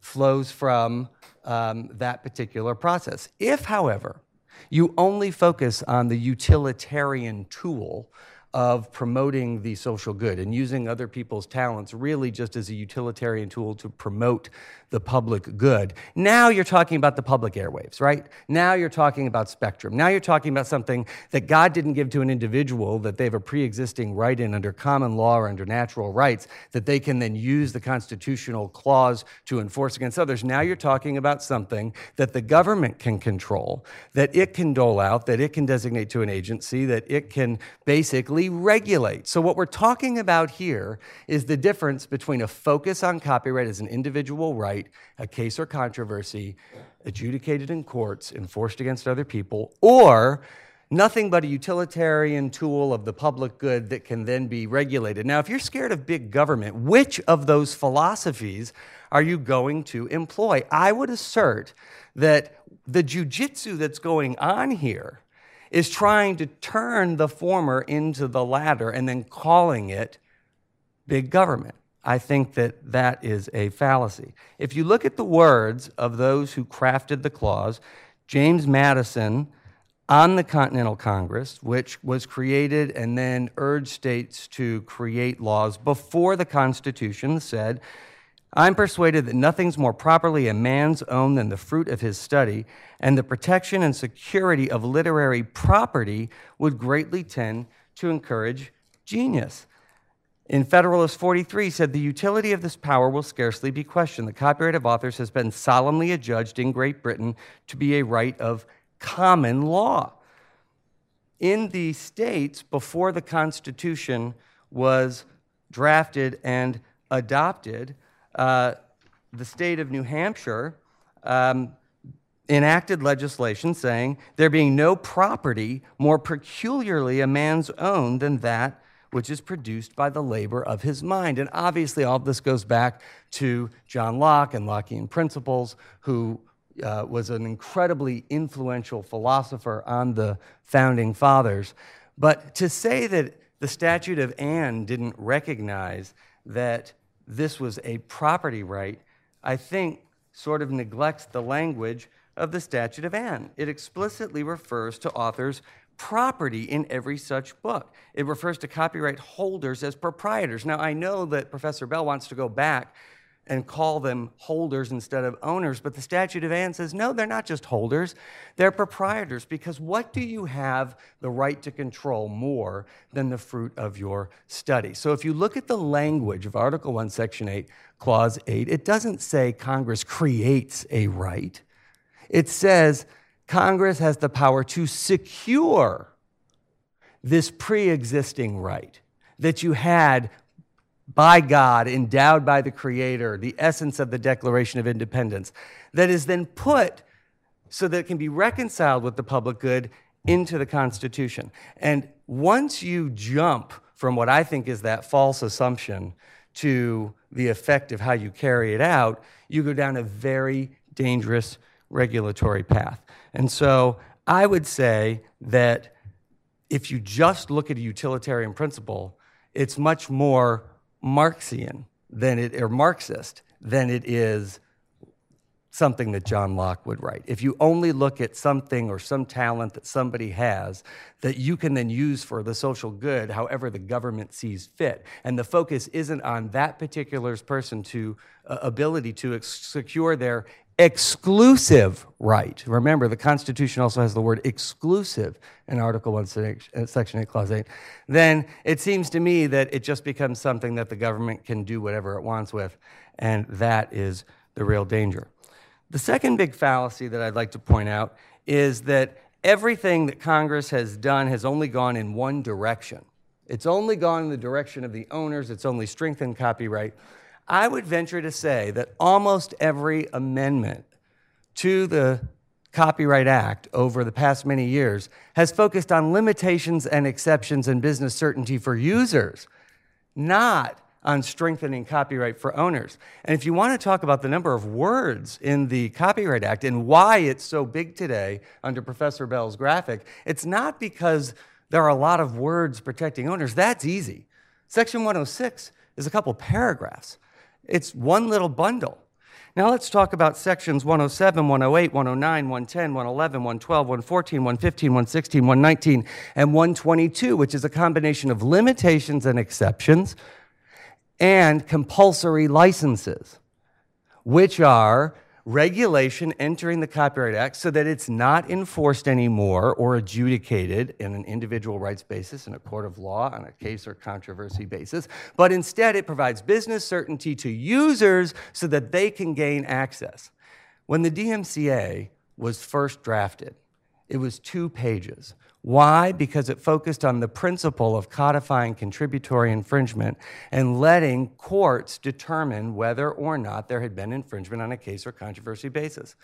flows from um, that particular process. If, however, you only focus on the utilitarian tool of promoting the social good and using other people's talents really just as a utilitarian tool to promote the public good. Now you're talking about the public airwaves, right? Now you're talking about spectrum. Now you're talking about something that God didn't give to an individual that they have a pre existing right in under common law or under natural rights that they can then use the constitutional clause to enforce against others. Now you're talking about something that the government can control, that it can dole out, that it can designate to an agency, that it can basically regulate. So, what we're talking about here is the difference between a focus on copyright as an individual right a case or controversy adjudicated in courts, enforced against other people, or nothing but a utilitarian tool of the public good that can then be regulated. Now, if you're scared of big government, which of those philosophies are you going to employ? I would assert that the jujitsu that's going on here is trying to turn the former into the latter and then calling it big government. I think that that is a fallacy. If you look at the words of those who crafted the clause, James Madison on the Continental Congress, which was created and then urged states to create laws before the Constitution, said, I'm persuaded that nothing's more properly a man's own than the fruit of his study, and the protection and security of literary property would greatly tend to encourage genius. In Federalist 43 said the utility of this power will scarcely be questioned. The copyright of authors has been solemnly adjudged in Great Britain to be a right of common law. In the states, before the Constitution was drafted and adopted, uh, the state of New Hampshire um, enacted legislation saying there being no property more peculiarly a man's own than that which is produced by the labor of his mind. And obviously, all this goes back to John Locke and Lockean principles, who uh, was an incredibly influential philosopher on the founding fathers. But to say that the Statute of Anne didn't recognize that this was a property right, I think sort of neglects the language of the Statute of Anne. It explicitly refers to authors' property in every such book. It refers to copyright holders as proprietors. Now, I know that Professor Bell wants to go back and call them holders instead of owners. But the statute of Anne says, no, they're not just holders, they're proprietors. Because what do you have the right to control more than the fruit of your study? So if you look at the language of Article 1, Section 8, Clause 8, it doesn't say Congress creates a right, it says Congress has the power to secure this pre existing right that you had by God, endowed by the Creator, the essence of the Declaration of Independence, that is then put so that it can be reconciled with the public good into the Constitution. And once you jump from what I think is that false assumption to the effect of how you carry it out, you go down a very dangerous regulatory path. And so I would say that if you just look at a utilitarian principle, it's much more Marxian than it or Marxist than it is something that John Locke would write. If you only look at something or some talent that somebody has that you can then use for the social good, however the government sees fit, and the focus isn't on that particular person to uh, ability to ex- secure their exclusive right. Remember, the Constitution also has the word exclusive in Article 1, uh, Section 8, Clause 8. Then it seems to me that it just becomes something that the government can do whatever it wants with, and that is the real danger. The second big fallacy that I'd like to point out is that everything that Congress has done has only gone in one direction. It's only gone in the direction of the owners, it's only strengthened copyright. I would venture to say that almost every amendment to the Copyright Act over the past many years has focused on limitations and exceptions and business certainty for users, not on strengthening copyright for owners. And if you want to talk about the number of words in the Copyright Act and why it's so big today under Professor Bell's graphic, it's not because there are a lot of words protecting owners. That's easy. Section 106 is a couple paragraphs. It's one little bundle. Now let's talk about sections 107, 108, 109, 110, 111, 112, 114, 115, 116, 119, and 122, which is a combination of limitations and exceptions and compulsory licenses, which are regulation entering the Copyright Act so that it's not enforced anymore or adjudicated in an individual rights basis in a court of law on a case or controversy basis, but instead it provides business certainty to users so that they can gain access. When the DMCA was first drafted, it was two pages. Why? Because it focused on the principle of codifying contributory infringement and letting courts determine whether or not there had been infringement on a case or controversy basis.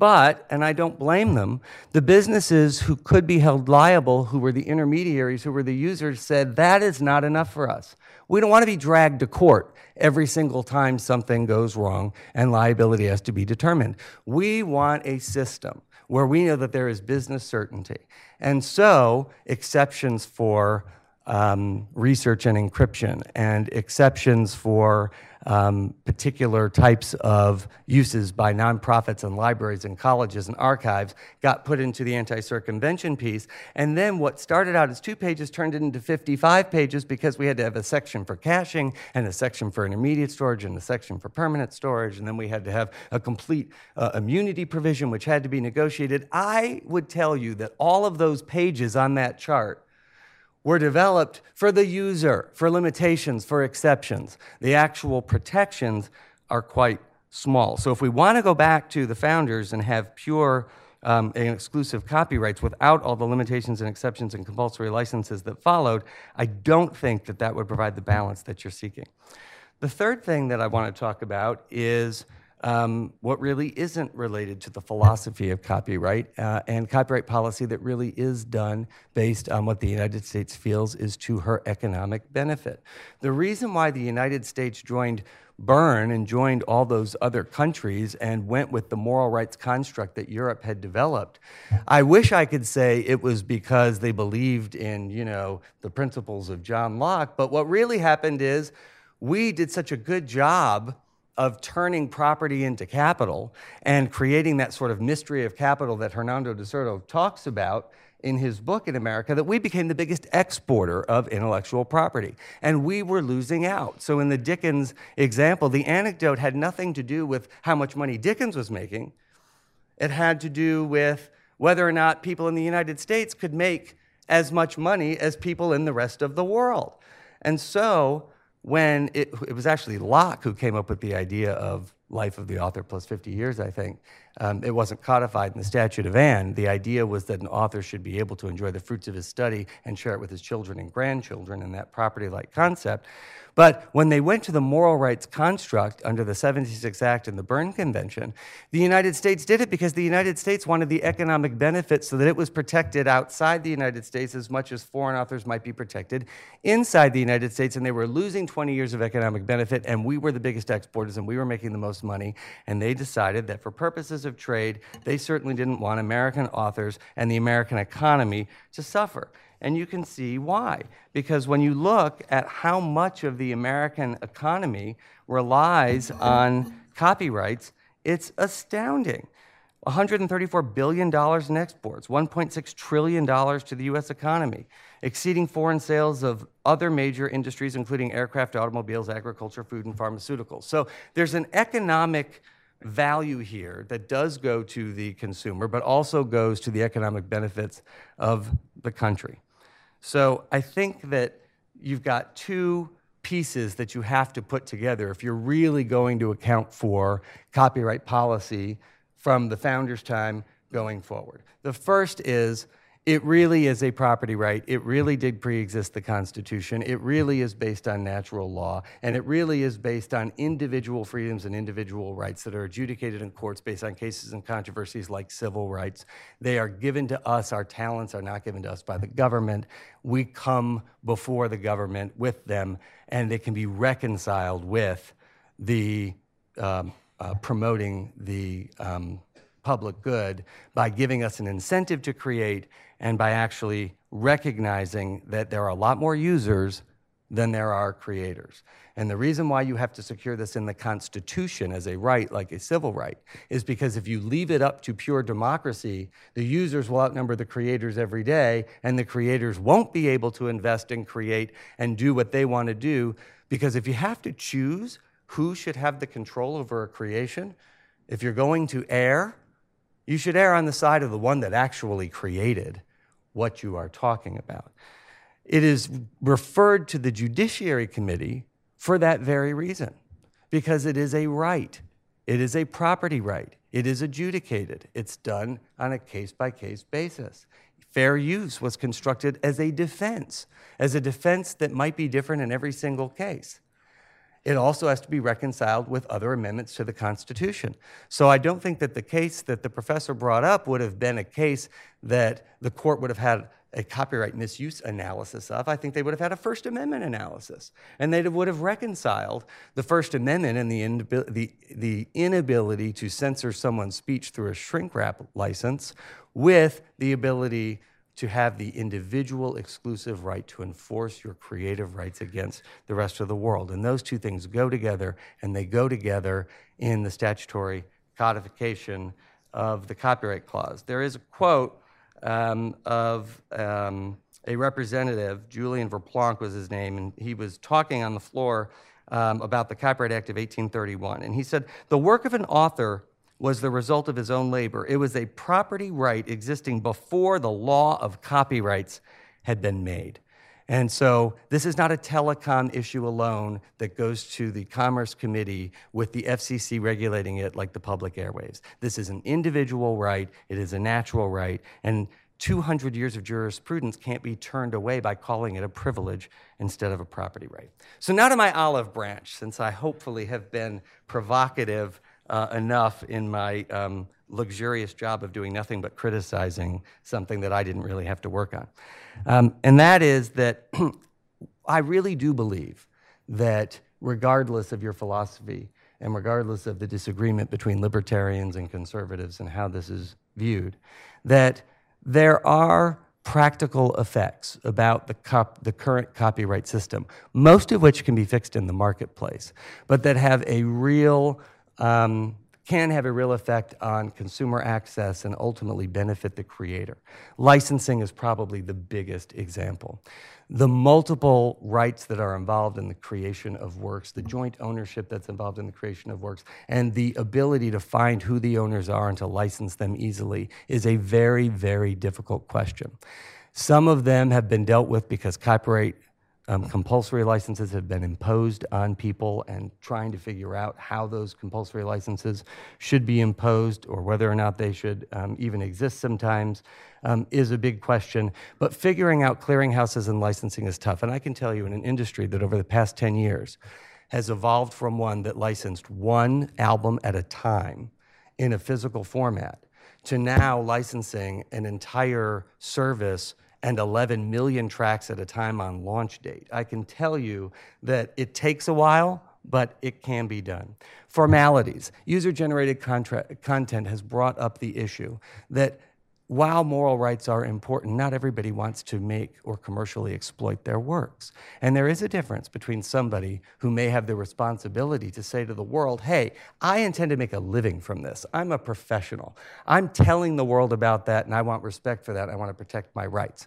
But, and I don't blame them, the businesses who could be held liable, who were the intermediaries, who were the users, said that is not enough for us. We don't want to be dragged to court every single time something goes wrong and liability has to be determined. We want a system where we know that there is business certainty. And so, exceptions for um, research and encryption and exceptions for um, particular types of uses by nonprofits and libraries and colleges and archives got put into the anti circumvention piece. And then what started out as two pages turned into 55 pages because we had to have a section for caching and a section for intermediate storage and a section for permanent storage. And then we had to have a complete uh, immunity provision, which had to be negotiated. I would tell you that all of those pages on that chart were developed for the user, for limitations, for exceptions. The actual protections are quite small. So if we want to go back to the founders and have pure um, and exclusive copyrights without all the limitations and exceptions and compulsory licenses that followed, I don't think that that would provide the balance that you're seeking. The third thing that I want to talk about is um, what really isn't related to the philosophy of copyright uh, and copyright policy that really is done based on what the United States feels is to her economic benefit. The reason why the United States joined Berne and joined all those other countries and went with the moral rights construct that Europe had developed. I wish I could say it was because they believed in, you know, the principles of John Locke, but what really happened is we did such a good job of turning property into capital and creating that sort of mystery of capital that Hernando de Soto talks about in his book in America that we became the biggest exporter of intellectual property. And we were losing out. So, in the Dickens example, the anecdote had nothing to do with how much money Dickens was making, it had to do with whether or not people in the United States could make as much money as people in the rest of the world. And so, when it, it was actually Locke who came up with the idea of life of the author plus 50 years, I think. Um, it wasn't codified in the Statute of Anne. The idea was that an author should be able to enjoy the fruits of his study and share it with his children and grandchildren in that property like concept. But when they went to the moral rights construct under the 76 Act and the Berne Convention, the United States did it because the United States wanted the economic benefits so that it was protected outside the United States as much as foreign authors might be protected inside the United States. And they were losing 20 years of economic benefit, and we were the biggest exporters and we were making the most money. And they decided that for purposes of trade, they certainly didn't want American authors and the American economy to suffer. And you can see why. Because when you look at how much of the American economy relies on copyrights, it's astounding. $134 billion in exports, $1.6 trillion to the US economy, exceeding foreign sales of other major industries, including aircraft, automobiles, agriculture, food, and pharmaceuticals. So there's an economic value here that does go to the consumer, but also goes to the economic benefits of the country. So I think that you've got two pieces that you have to put together if you're really going to account for copyright policy from the founder's time going forward. The first is it really is a property right. It really did pre-exist the Constitution. It really is based on natural law, and it really is based on individual freedoms and individual rights that are adjudicated in courts based on cases and controversies like civil rights. They are given to us. Our talents are not given to us by the government. We come before the government with them, and they can be reconciled with the um, uh, promoting the um, public good by giving us an incentive to create and by actually recognizing that there are a lot more users than there are creators. And the reason why you have to secure this in the Constitution as a right, like a civil right, is because if you leave it up to pure democracy, the users will outnumber the creators every day, and the creators won't be able to invest and create and do what they want to do. Because if you have to choose who should have the control over a creation, if you're going to err, you should err on the side of the one that actually created what you are talking about. It is referred to the Judiciary Committee for that very reason, because it is a right, it is a property right, it is adjudicated, it's done on a case by case basis. Fair use was constructed as a defense, as a defense that might be different in every single case it also has to be reconciled with other amendments to the Constitution. So I don't think that the case that the professor brought up would have been a case that the court would have had a copyright misuse analysis of. I think they would have had a First Amendment analysis. And they would have reconciled the First Amendment and the, the, the inability to censor someone's speech through a shrink wrap license with the ability to have the individual exclusive right to enforce your creative rights against the rest of the world. And those two things go together, and they go together in the statutory codification of the Copyright Clause. There is a quote um, of um, a representative, Julian Verplanck was his name, and he was talking on the floor um, about the Copyright Act of 1831. And he said, The work of an author was the result of his own labor. It was a property right existing before the law of copyrights had been made. And so this is not a telecom issue alone that goes to the Commerce Committee with the FCC regulating it like the public airwaves. This is an individual right, it is a natural right, and 200 years of jurisprudence can't be turned away by calling it a privilege instead of a property right. So now to my olive branch, since I hopefully have been provocative uh, enough in my um, luxurious job of doing nothing but criticizing something that I didn't really have to work on. Um, and that is that I really do believe that regardless of your philosophy and regardless of the disagreement between libertarians and conservatives and how this is viewed, that there are practical effects about the, cop, the current copyright system, most of which can be fixed in the marketplace, but that have a real um, can have a real effect on consumer access and ultimately benefit the creator. Licensing is probably the biggest example. The multiple rights that are involved in the creation of works, the joint ownership that's involved in the creation of works, and the ability to find who the owners are and to license them easily is a very, very difficult question. Some of them have been dealt with because copyright um, compulsory licenses have been imposed on people, and trying to figure out how those compulsory licenses should be imposed or whether or not they should um, even exist sometimes um, is a big question. But figuring out clearinghouses and licensing is tough. And I can tell you, in an industry that over the past 10 years has evolved from one that licensed one album at a time in a physical format to now licensing an entire service and 11 million tracks at a time on launch date. I can tell you that it takes a while, but it can be done. Formalities. User generated content has brought up the issue that while moral rights are important, not everybody wants to make or commercially exploit their works. And there is a difference between somebody who may have the responsibility to say to the world, hey, I intend to make a living from this. I'm a professional. I'm telling the world about that, and I want respect for that. I want to protect my rights.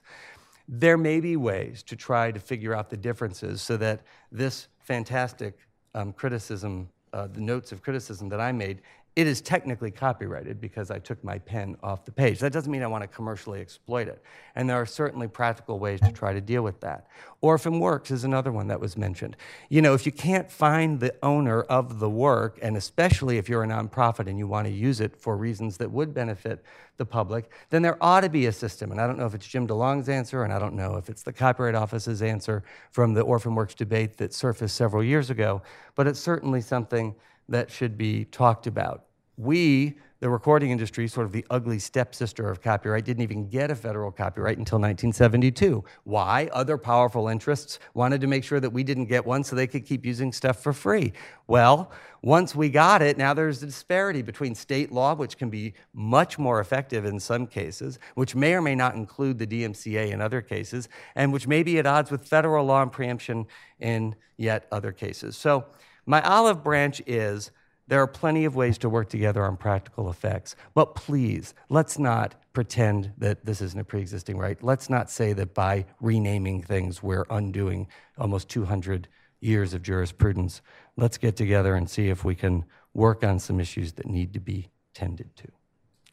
There may be ways to try to figure out the differences so that this fantastic um, criticism, uh, the notes of criticism that I made, it is technically copyrighted because I took my pen off the page. That doesn't mean I want to commercially exploit it. And there are certainly practical ways to try to deal with that. Orphan Works is another one that was mentioned. You know, if you can't find the owner of the work, and especially if you're a nonprofit and you want to use it for reasons that would benefit the public, then there ought to be a system. And I don't know if it's Jim DeLong's answer, and I don't know if it's the Copyright Office's answer from the Orphan Works debate that surfaced several years ago, but it's certainly something that should be talked about we, the recording industry, sort of the ugly stepsister of copyright, didn't even get a federal copyright until 1972. Why? Other powerful interests wanted to make sure that we didn't get one so they could keep using stuff for free. Well, once we got it, now there's a disparity between state law, which can be much more effective in some cases, which may or may not include the DMCA in other cases, and which may be at odds with federal law and preemption in yet other cases. So, my olive branch is there are plenty of ways to work together on practical effects. But please, let's not pretend that this isn't a pre existing right. Let's not say that by renaming things, we're undoing almost 200 years of jurisprudence. Let's get together and see if we can work on some issues that need to be tended to.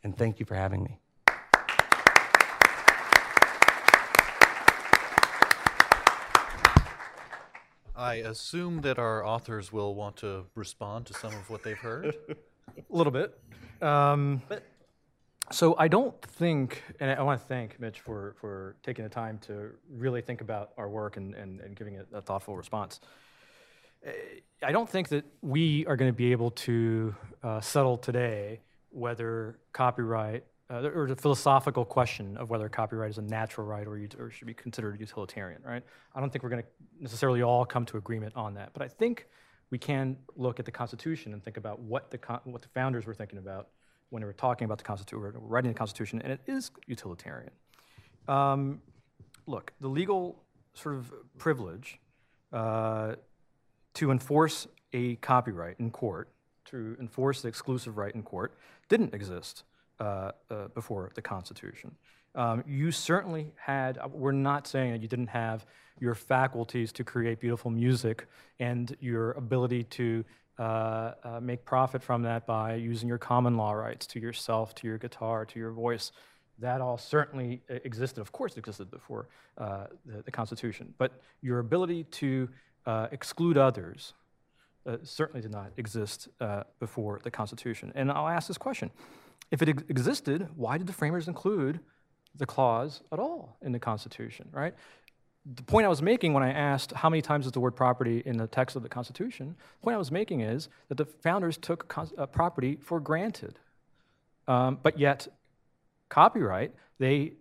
And thank you for having me. I assume that our authors will want to respond to some of what they've heard. A little bit. Um, so I don't think, and I want to thank Mitch for, for taking the time to really think about our work and, and, and giving it a thoughtful response. I don't think that we are going to be able to uh, settle today whether copyright uh, or the philosophical question of whether copyright is a natural right or, or should be considered utilitarian, right? I don't think we're going to necessarily all come to agreement on that, but I think we can look at the Constitution and think about what the what the founders were thinking about when they were talking about the Constitution, writing the Constitution, and it is utilitarian. Um, look, the legal sort of privilege uh, to enforce a copyright in court, to enforce the exclusive right in court, didn't exist uh, uh, before the Constitution. Um, you certainly had, uh, we're not saying that you didn't have your faculties to create beautiful music and your ability to uh, uh, make profit from that by using your common law rights to yourself, to your guitar, to your voice. That all certainly uh, existed. Of course, it existed before uh, the, the, Constitution. But your ability to exclude others certainly did not exist before the Constitution. And I'll ask this question if it ex- existed, why did the framers include the clause at all in the Constitution, right? The point I was making when I asked how many times is the word property in the text of the Constitution, the point I was making is that the founders took uh, property for granted. Um, but yet, copyright, they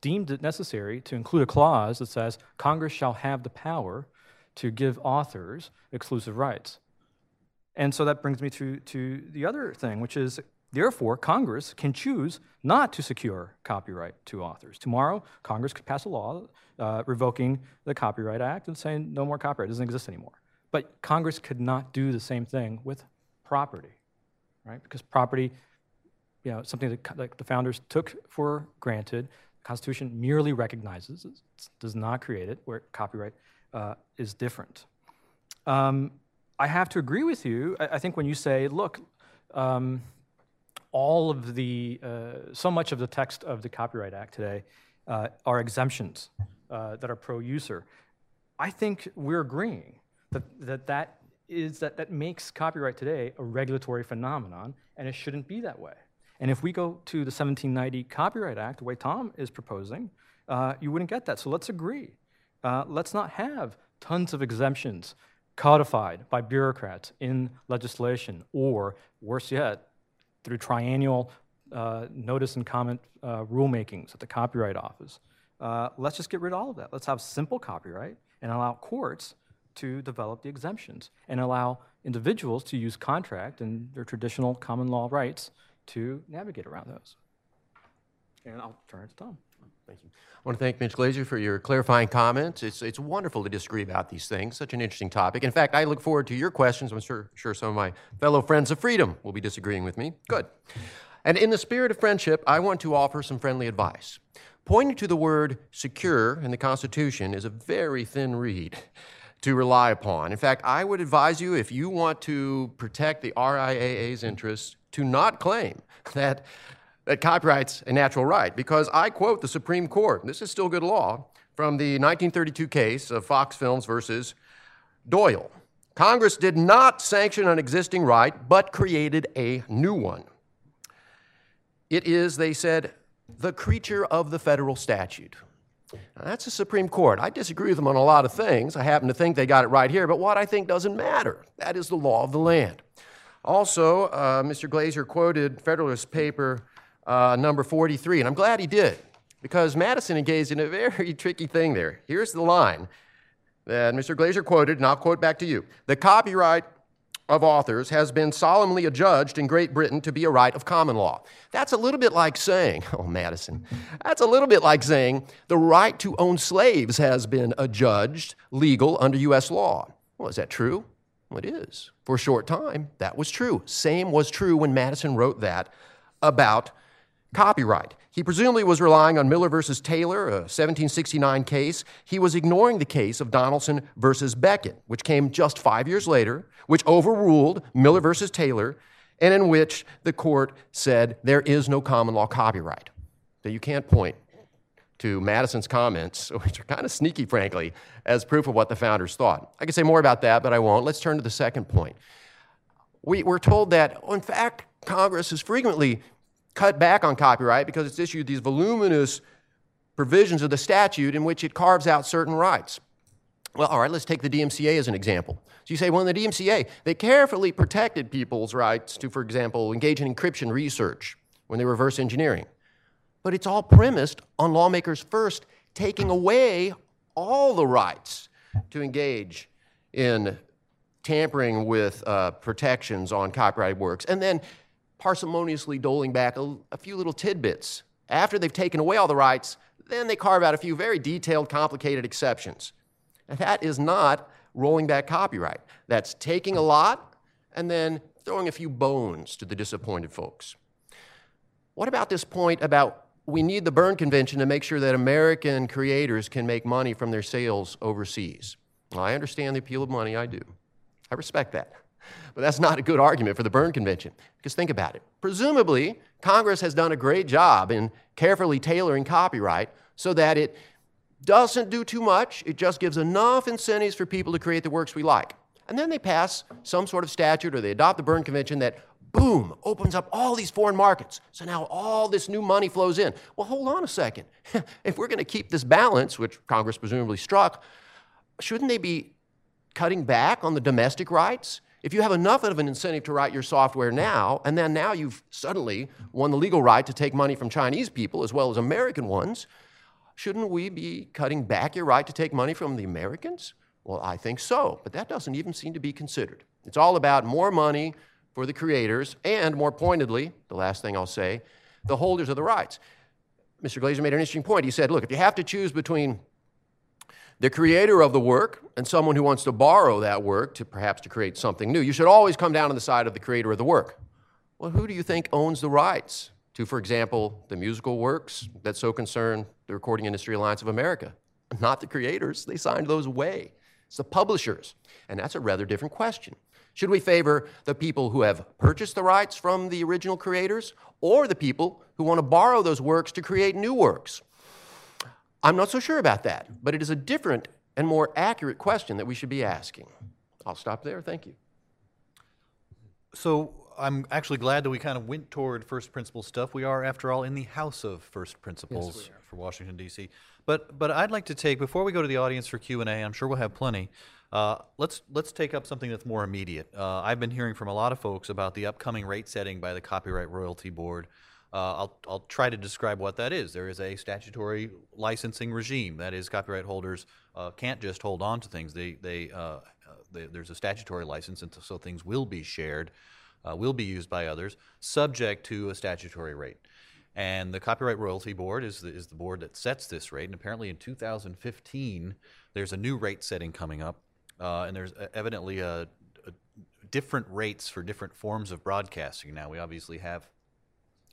deemed it necessary to include a clause that says Congress shall have the power to give authors exclusive rights. And so that brings me to, to the other thing, which is Therefore, Congress can choose not to secure copyright to authors. Tomorrow, Congress could pass a law uh, revoking the Copyright Act and saying no more copyright doesn't exist anymore. But Congress could not do the same thing with property, right? Because property, you know, something that, that the founders took for granted. The Constitution merely recognizes it, does not create it, where copyright uh, is different. Um, I have to agree with you. I, I think when you say, look, um, all of the, uh, so much of the text of the Copyright Act today uh, are exemptions uh, that are pro-user. I think we're agreeing that that, that is that that makes copyright today a regulatory phenomenon, and it shouldn't be that way. And if we go to the 1790 Copyright Act, the way Tom is proposing, uh, you wouldn't get that. So let's agree. Uh, let's not have tons of exemptions codified by bureaucrats in legislation, or worse yet, through triennial uh, notice and comment uh, rulemakings at the Copyright Office. Uh, let's just get rid of all of that. Let's have simple copyright and allow courts to develop the exemptions and allow individuals to use contract and their traditional common law rights to navigate around those. And I'll turn it to Tom. Thank you. I want to thank Mitch Glazier for your clarifying comments. It's, it's wonderful to disagree about these things. Such an interesting topic. In fact, I look forward to your questions. I'm sure, sure some of my fellow friends of freedom will be disagreeing with me. Good. And in the spirit of friendship, I want to offer some friendly advice. Pointing to the word secure in the Constitution is a very thin reed to rely upon. In fact, I would advise you, if you want to protect the RIAA's interests, to not claim that that copyright's a natural right because I quote the Supreme Court, this is still good law, from the 1932 case of Fox Films versus Doyle. Congress did not sanction an existing right, but created a new one. It is, they said, the creature of the federal statute. Now, that's the Supreme Court. I disagree with them on a lot of things. I happen to think they got it right here, but what I think doesn't matter. That is the law of the land. Also, uh, Mr. Glazier quoted Federalist paper uh, number 43. And I'm glad he did, because Madison engaged in a very tricky thing there. Here's the line that Mr. Glazier quoted, and I'll quote back to you The copyright of authors has been solemnly adjudged in Great Britain to be a right of common law. That's a little bit like saying, oh, Madison, that's a little bit like saying the right to own slaves has been adjudged legal under U.S. law. Well, is that true? Well, it is. For a short time, that was true. Same was true when Madison wrote that about Copyright. He presumably was relying on Miller versus Taylor, a 1769 case. He was ignoring the case of Donaldson versus Beckett, which came just five years later, which overruled Miller versus Taylor, and in which the court said there is no common law copyright. That you can't point to Madison's comments, which are kind of sneaky, frankly, as proof of what the founders thought. I could say more about that, but I won't. Let's turn to the second point. We, are told that, in fact, Congress has frequently cut back on copyright because it's issued these voluminous provisions of the statute in which it carves out certain rights. Well, all right, let's take the DMCA as an example. So you say, well, in the DMCA, they carefully protected people's rights to, for example, engage in encryption research when they reverse engineering. But it's all premised on lawmakers first taking away all the rights to engage in tampering with uh, protections on copyrighted works, and then parsimoniously doling back a, a few little tidbits. After they've taken away all the rights, then they carve out a few very detailed, complicated exceptions. And that is not rolling back copyright. That's taking a lot and then throwing a few bones to the disappointed folks. What about this point about we need the Berne Convention to make sure that American creators can make money from their sales overseas? Well, I understand the appeal of money, I do. I respect that. But that's not a good argument for the Berne Convention. Because think about it. Presumably, Congress has done a great job in carefully tailoring copyright so that it doesn't do too much, it just gives enough incentives for people to create the works we like. And then they pass some sort of statute or they adopt the Berne Convention that, boom, opens up all these foreign markets. So now all this new money flows in. Well, hold on a second. if we're going to keep this balance, which Congress presumably struck, shouldn't they be cutting back on the domestic rights? If you have enough of an incentive to write your software now, and then now you've suddenly won the legal right to take money from Chinese people as well as American ones, shouldn't we be cutting back your right to take money from the Americans? Well, I think so, but that doesn't even seem to be considered. It's all about more money for the creators, and more pointedly, the last thing I'll say, the holders of the rights. Mr. Glazier made an interesting point. He said, look, if you have to choose between the creator of the work and someone who wants to borrow that work to perhaps to create something new, you should always come down on the side of the creator of the work. Well, who do you think owns the rights to, for example, the musical works that so concern the Recording Industry Alliance of America? Not the creators, they signed those away. It's the publishers. And that's a rather different question. Should we favor the people who have purchased the rights from the original creators or the people who want to borrow those works to create new works? I'm not so sure about that, but it is a different and more accurate question that we should be asking. I'll stop there. Thank you. So I'm actually glad that we kind of went toward first principle stuff. We are, after all, in the house of first principles for Washington D.C. But but I'd like to take before we go to the audience for Q and A. I'm sure we'll have plenty. Uh, let's let's take up something that's more immediate. Uh, I've been hearing from a lot of folks about the upcoming rate setting by the Copyright Royalty Board. Uh, I'll, I'll try to describe what that is. There is a statutory licensing regime. That is, copyright holders uh, can't just hold on to things. They, they, uh, uh they, there's a statutory license, and so things will be shared, uh, will be used by others, subject to a statutory rate. And the Copyright Royalty Board is the, is the board that sets this rate. And apparently in 2015, there's a new rate setting coming up. Uh, and there's evidently a, a different rates for different forms of broadcasting now. We obviously have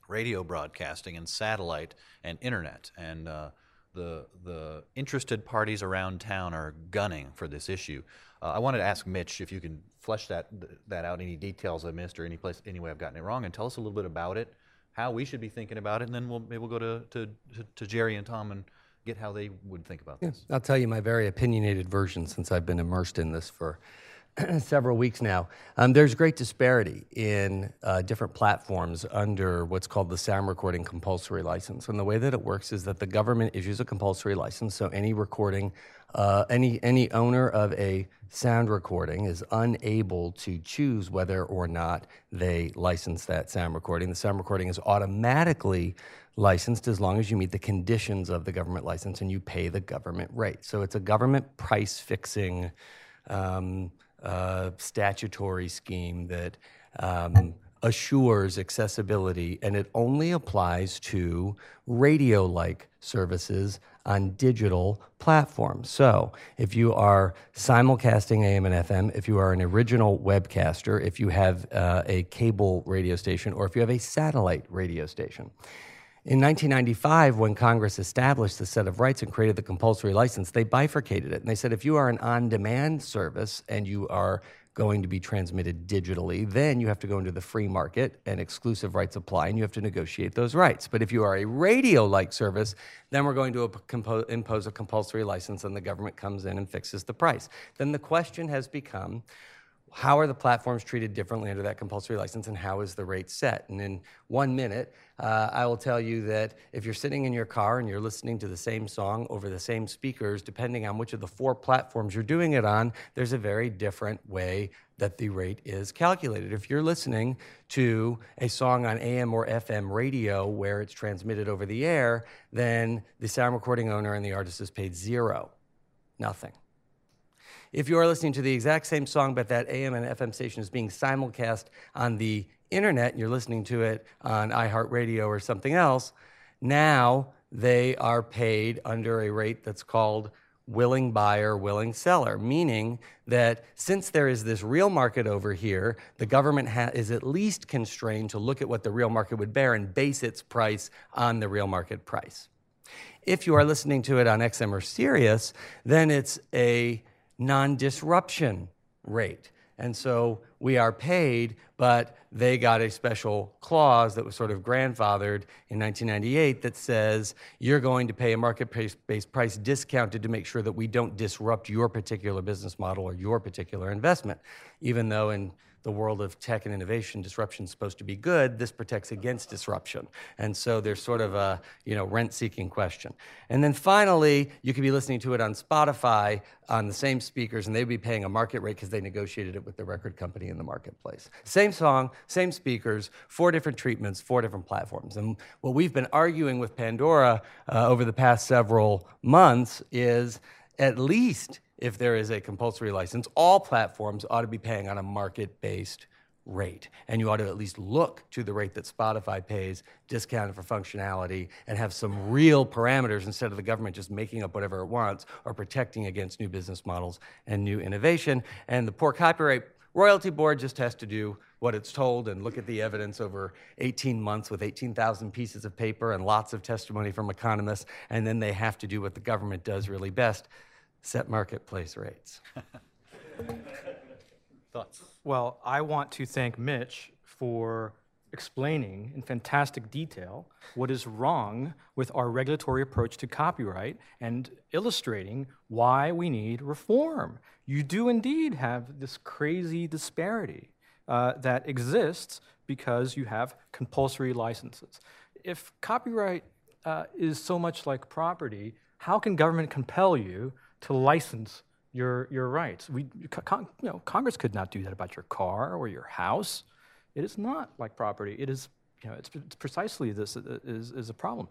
radio broadcasting and satellite and internet. And uh, the, the interested parties around town are gunning for this issue. Uh, I wanted to ask Mitch if you can flesh that, that out, any details I missed or any, place, any way I've gotten it wrong, and tell us a little bit about it, how we should be thinking about it, and then we'll, maybe we'll go to, to, to, to Jerry and Tom and get how they would think about this. I'll tell you my very opinionated version since I've been immersed in this for several weeks now. Um, there's great disparity in uh, different platforms under what's called the sound recording compulsory license. And the way that it works is that the government issues a compulsory license, so any recording, uh, any any owner of a sound recording is unable to choose whether or not they license that sound recording. The sound recording is automatically licensed as long as you meet the conditions of the government license and you pay the government rate. So it's a government price fixing. Um, uh, statutory scheme that um, assures accessibility, and it only applies to radio like services on digital platforms. So, if you are simulcasting AM and FM, if you are an original webcaster, if you have uh, a cable radio station, or if you have a satellite radio station. In 1995, when Congress established the set of rights and created the compulsory license, they bifurcated it. And they said if you are an on demand service and you are going to be transmitted digitally, then you have to go into the free market and exclusive rights apply and you have to negotiate those rights. But if you are a radio like service, then we're going to impose a compulsory license and the government comes in and fixes the price. Then the question has become how are the platforms treated differently under that compulsory license and how is the rate set? And in one minute, uh, I will tell you that if you're sitting in your car and you're listening to the same song over the same speakers, depending on which of the four platforms you're doing it on, there's a very different way that the rate is calculated. If you're listening to a song on AM or FM radio where it's transmitted over the air, then the sound recording owner and the artist is paid zero, nothing. If you are listening to the exact same song, but that AM and FM station is being simulcast on the internet and you're listening to it on iHeartRadio or something else, now they are paid under a rate that's called willing buyer, willing seller, meaning that since there is this real market over here, the government ha- is at least constrained to look at what the real market would bear and base its price on the real market price. If you are listening to it on XM or Sirius, then it's a non disruption rate. And so we are paid, but they got a special clause that was sort of grandfathered in 1998 that says you're going to pay a market based price discounted to make sure that we don't disrupt your particular business model or your particular investment. Even though in the world of tech and innovation, disruption is supposed to be good. This protects against disruption. And so there's sort of a you know rent-seeking question. And then finally, you could be listening to it on Spotify on the same speakers, and they'd be paying a market rate because they negotiated it with the record company in the marketplace. Same song, same speakers, four different treatments, four different platforms. And what we've been arguing with Pandora uh, over the past several months is at least if there is a compulsory license, all platforms ought to be paying on a market based rate. And you ought to at least look to the rate that Spotify pays, discounted for functionality, and have some real parameters instead of the government just making up whatever it wants or protecting against new business models and new innovation. And the poor copyright royalty board just has to do what it's told and look at the evidence over 18 months with 18,000 pieces of paper and lots of testimony from economists. And then they have to do what the government does really best set marketplace rates. Thoughts? Well, I want to thank Mitch for explaining in fantastic detail what is wrong with our regulatory approach to copyright and illustrating why we need reform. You do indeed have this crazy disparity uh, that exists because you have compulsory licenses. If copyright uh, is so much like property, how can government compel you to license your, your rights. We, con, you know, Congress could not do that about your car or your house. It is not like property. It is, you know, it's, it's precisely this uh, is, is a problem.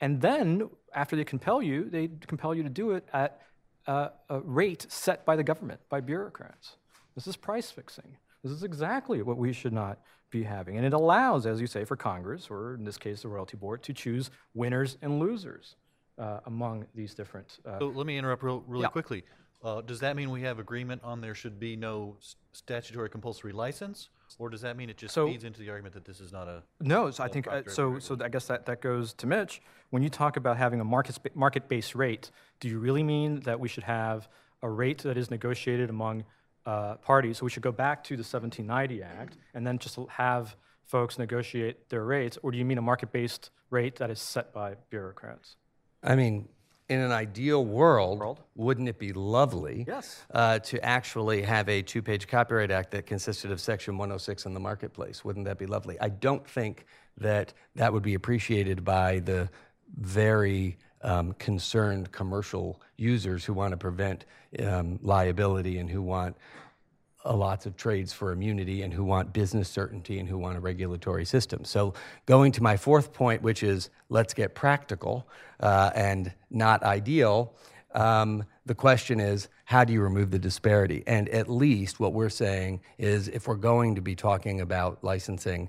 And then, after they compel you, they compel you to do it at a rate set by the government, by bureaucrats. This is price fixing. This is exactly what we should not be having. And it allows, as you say, for Congress, or in this case, the Royalty Board, to choose winners and losers uh, among these different. Uh, so let me interrupt real, really yeah. quickly. Uh, does that mean we have agreement on there should be no statutory compulsory license, or does that mean it just so, feeds into the argument that this is not a? No, so I think uh, so. So I guess that, that goes to Mitch. When you talk about having a market market based rate, do you really mean that we should have a rate that is negotiated among uh, parties? So we should go back to the 1790 Act and then just have folks negotiate their rates, or do you mean a market based rate that is set by bureaucrats? I mean, in an ideal world, World? wouldn't it be lovely Yes. uh, to actually have a two page Copyright Act that consisted of Section 106 in the marketplace? Wouldn't that be lovely? I don't think that that would be appreciated by the very um, concerned commercial users who want to prevent um, liability and who want lots of trades for immunity and who want business certainty and who want a regulatory system. So, going to my fourth point, which is let's get practical uh, and not ideal, um, the question is how do you remove the disparity? And at least what we're saying is if we're going to be talking about licensing,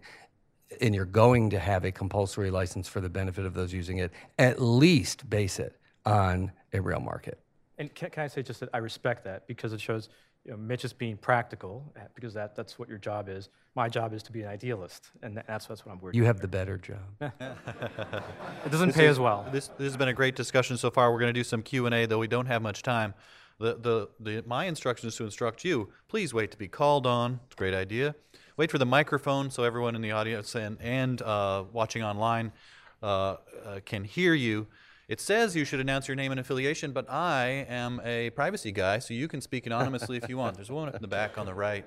and you're going to have a compulsory license for the benefit of those using it, at least base it on a real market. And can, can I say just that I respect that because it shows you know, Mitch is being practical eh, because that, that's what your job is. My job is to be an idealist, and that's, that's what I'm working. You have the better job. it doesn't pay as well. This, this has been a great discussion so far. We're going to do some Q and A, though we don't have much time. The, the, the, my instruction is to instruct you. Please wait to be called on. It's a great idea. Wait for the microphone so everyone in the audience and, and uh, watching online uh, uh, can hear you. It says you should announce your name and affiliation, but I am a privacy guy, so you can speak anonymously if you want. There's one up in the back on the right.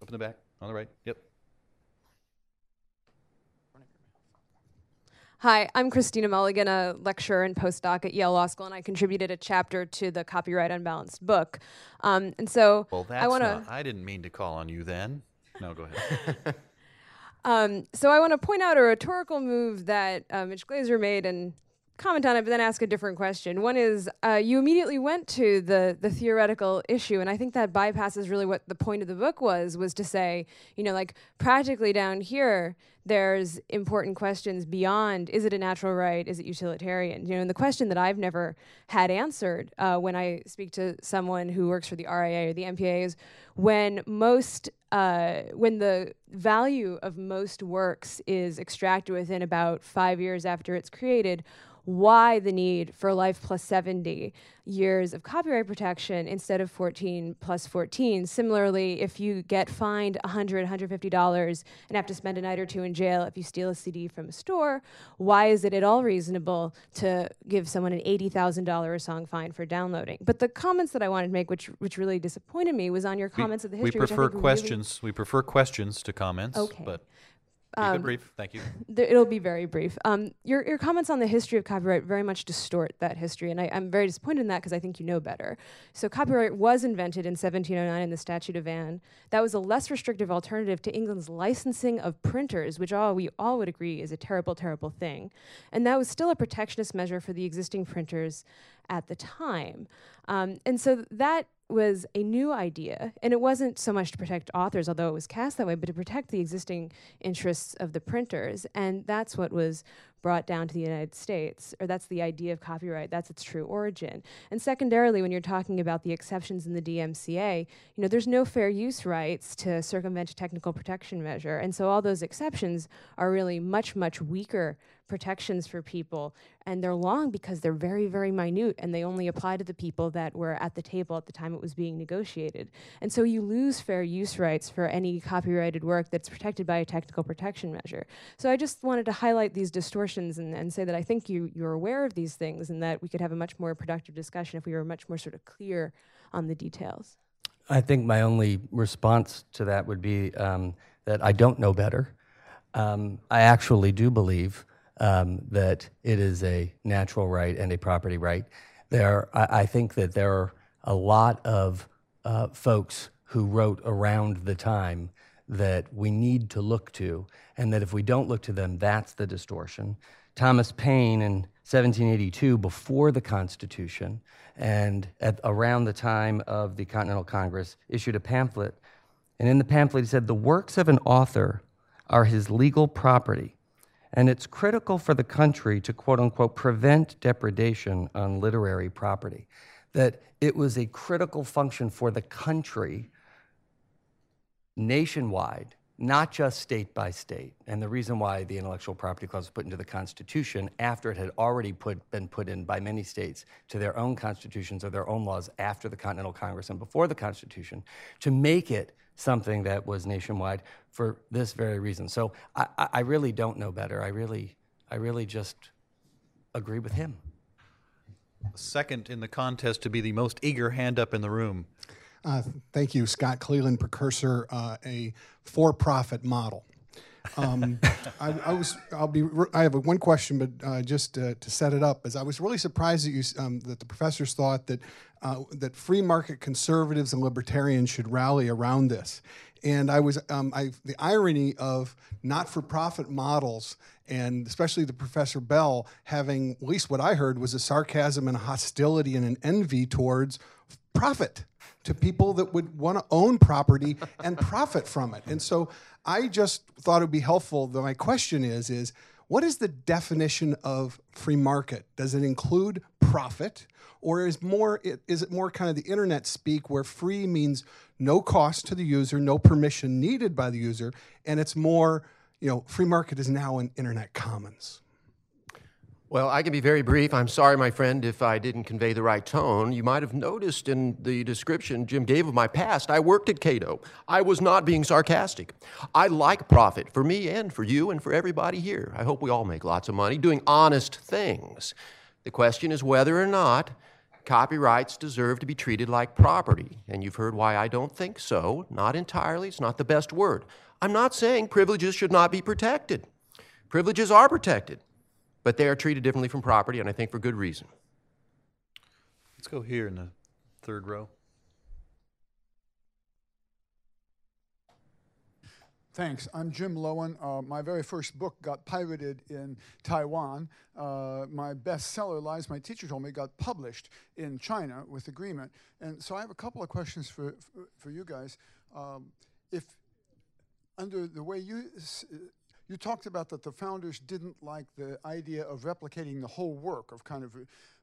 Up in the back on the right. Yep. Hi, I'm Christina Mulligan, a lecturer and postdoc at Yale Law School, and I contributed a chapter to the Copyright Unbalanced book. Um, and so well, I want to. I didn't mean to call on you then. No, go ahead. Um, so I want to point out a rhetorical move that uh, Mitch Glazier made, and comment on it, but then ask a different question. One is uh, you immediately went to the the theoretical issue, and I think that bypasses really what the point of the book was was to say, you know, like practically down here, there's important questions beyond is it a natural right, is it utilitarian? You know, and the question that I've never had answered uh, when I speak to someone who works for the RIA or the MPA is when most uh, when the value of most works is extracted within about five years after it's created why the need for life plus 70 years of copyright protection instead of 14 plus 14. Similarly, if you get fined $100, $150 and have to spend a night or two in jail if you steal a CD from a store, why is it at all reasonable to give someone an $80,000 a song fine for downloading? But the comments that I wanted to make, which, which really disappointed me, was on your comments of the we history. I prefer were really- questions. We prefer questions to comments. Okay. But keep it brief. Thank you. Th- it'll be very brief. Um, your, your comments on the history of copyright very much distort that history, and I, I'm very disappointed in that because I think you know better. So, copyright was invented in 1709 in the Statute of Anne. That was a less restrictive alternative to England's licensing of printers, which all we all would agree is a terrible, terrible thing. And that was still a protectionist measure for the existing printers at the time. Um, and so that was a new idea, and it wasn't so much to protect authors, although it was cast that way, but to protect the existing interests of the printers. And that's what was brought down to the United States, or that's the idea of copyright, that's its true origin. And secondarily, when you're talking about the exceptions in the DMCA, you know, there's no fair use rights to circumvent a technical protection measure. And so all those exceptions are really much, much weaker protections for people and they're long because they're very very minute and they only apply to the people that were at the table at the time it was being negotiated. And so you lose fair use rights for any copyrighted work that's protected by a technical protection measure. So i just wanted to highlight these distortions and, and say that i think you, you're aware of these things and that we could have a much more productive discussion if we were much more sort of clear on the details. I think my only response to that would be um, that I don't know better. Um, I actually do believe um, that it is a natural right and a property right. There, I, I think that there are a lot of uh, folks who wrote around the time that we need to look to, and that if we don't look to them, that's the distortion. Thomas Paine in 1782, before the Constitution, and at around the time of the Continental Congress, issued a pamphlet. And in the pamphlet, he said, The works of an author are his legal property, and it's critical for the country to quote unquote prevent depredation on literary property. That it was a critical function for the country nationwide, not just state by state. And the reason why the intellectual property clause was put into the Constitution after it had already put, been put in by many states to their own constitutions or their own laws after the Continental Congress and before the Constitution, to make it something that was nationwide for this very reason. So I, I I really don't know better. I really, I really just agree with him. Second in the contest to be the most eager hand up in the room. Uh, Thank you, Scott Cleland, precursor, uh, a for-profit model. Um, I, I was, I'll be, I have one question, but uh, just to, to set it up, is I was really surprised that you, um, that the professors thought that uh, that free market conservatives and libertarians should rally around this. And I was, um, I, the irony of not-for-profit models, and especially the Professor Bell having, at least what I heard, was a sarcasm and a hostility and an envy towards profit to people that would want to own property and profit from it. And so I just thought it would be helpful. My question is, is what is the definition of free market? Does it include profit, or is more is it more kind of the internet speak where free means no cost to the user, no permission needed by the user, and it's more you know free market is now in internet commons. Well, I can be very brief. I'm sorry, my friend, if I didn't convey the right tone. You might have noticed in the description Jim gave of my past, I worked at Cato. I was not being sarcastic. I like profit for me and for you and for everybody here. I hope we all make lots of money doing honest things. The question is whether or not copyrights deserve to be treated like property. And you've heard why I don't think so. Not entirely, it's not the best word. I'm not saying privileges should not be protected. Privileges are protected but they are treated differently from property, and I think for good reason. Let's go here in the third row. Thanks. I'm Jim Loewen. Uh, my very first book got pirated in Taiwan. Uh, my bestseller, Lies My Teacher Told Me, got published in China with agreement. And so I have a couple of questions for, for, for you guys. Um, if under the way you you talked about that the founders didn't like the idea of replicating the whole work of kind of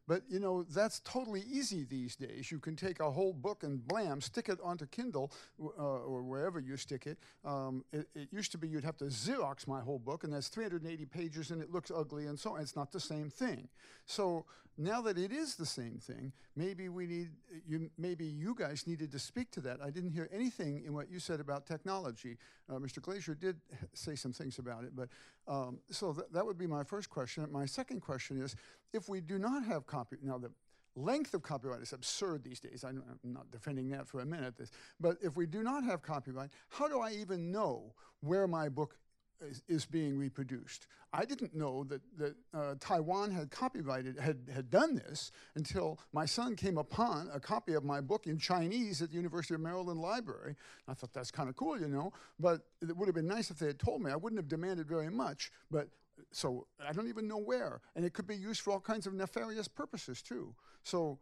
but you know, that's totally easy these days. You can take a whole book and blam, stick it onto Kindle uh, or wherever you stick it. Um, it. it. used to be you'd have to Xerox my whole book, and that's 380 pages, and it looks ugly, and so on. It's not the same thing. So now that it is the same thing, maybe we need you. Maybe you guys needed to speak to that. I didn't hear anything in what you said about technology. Uh, Mr. Glazier did say some things about it, but um, so th- that would be my first question. My second question is, if we do not have copyright, now the length of copyright is absurd these days. I'm not defending that for a minute. But if we do not have copyright, how do I even know where my book is, is being reproduced. I didn't know that, that uh, Taiwan had copyrighted, had, had done this until my son came upon a copy of my book in Chinese at the University of Maryland Library. I thought that's kind of cool, you know, but it would have been nice if they had told me. I wouldn't have demanded very much, but so I don't even know where. And it could be used for all kinds of nefarious purposes too. So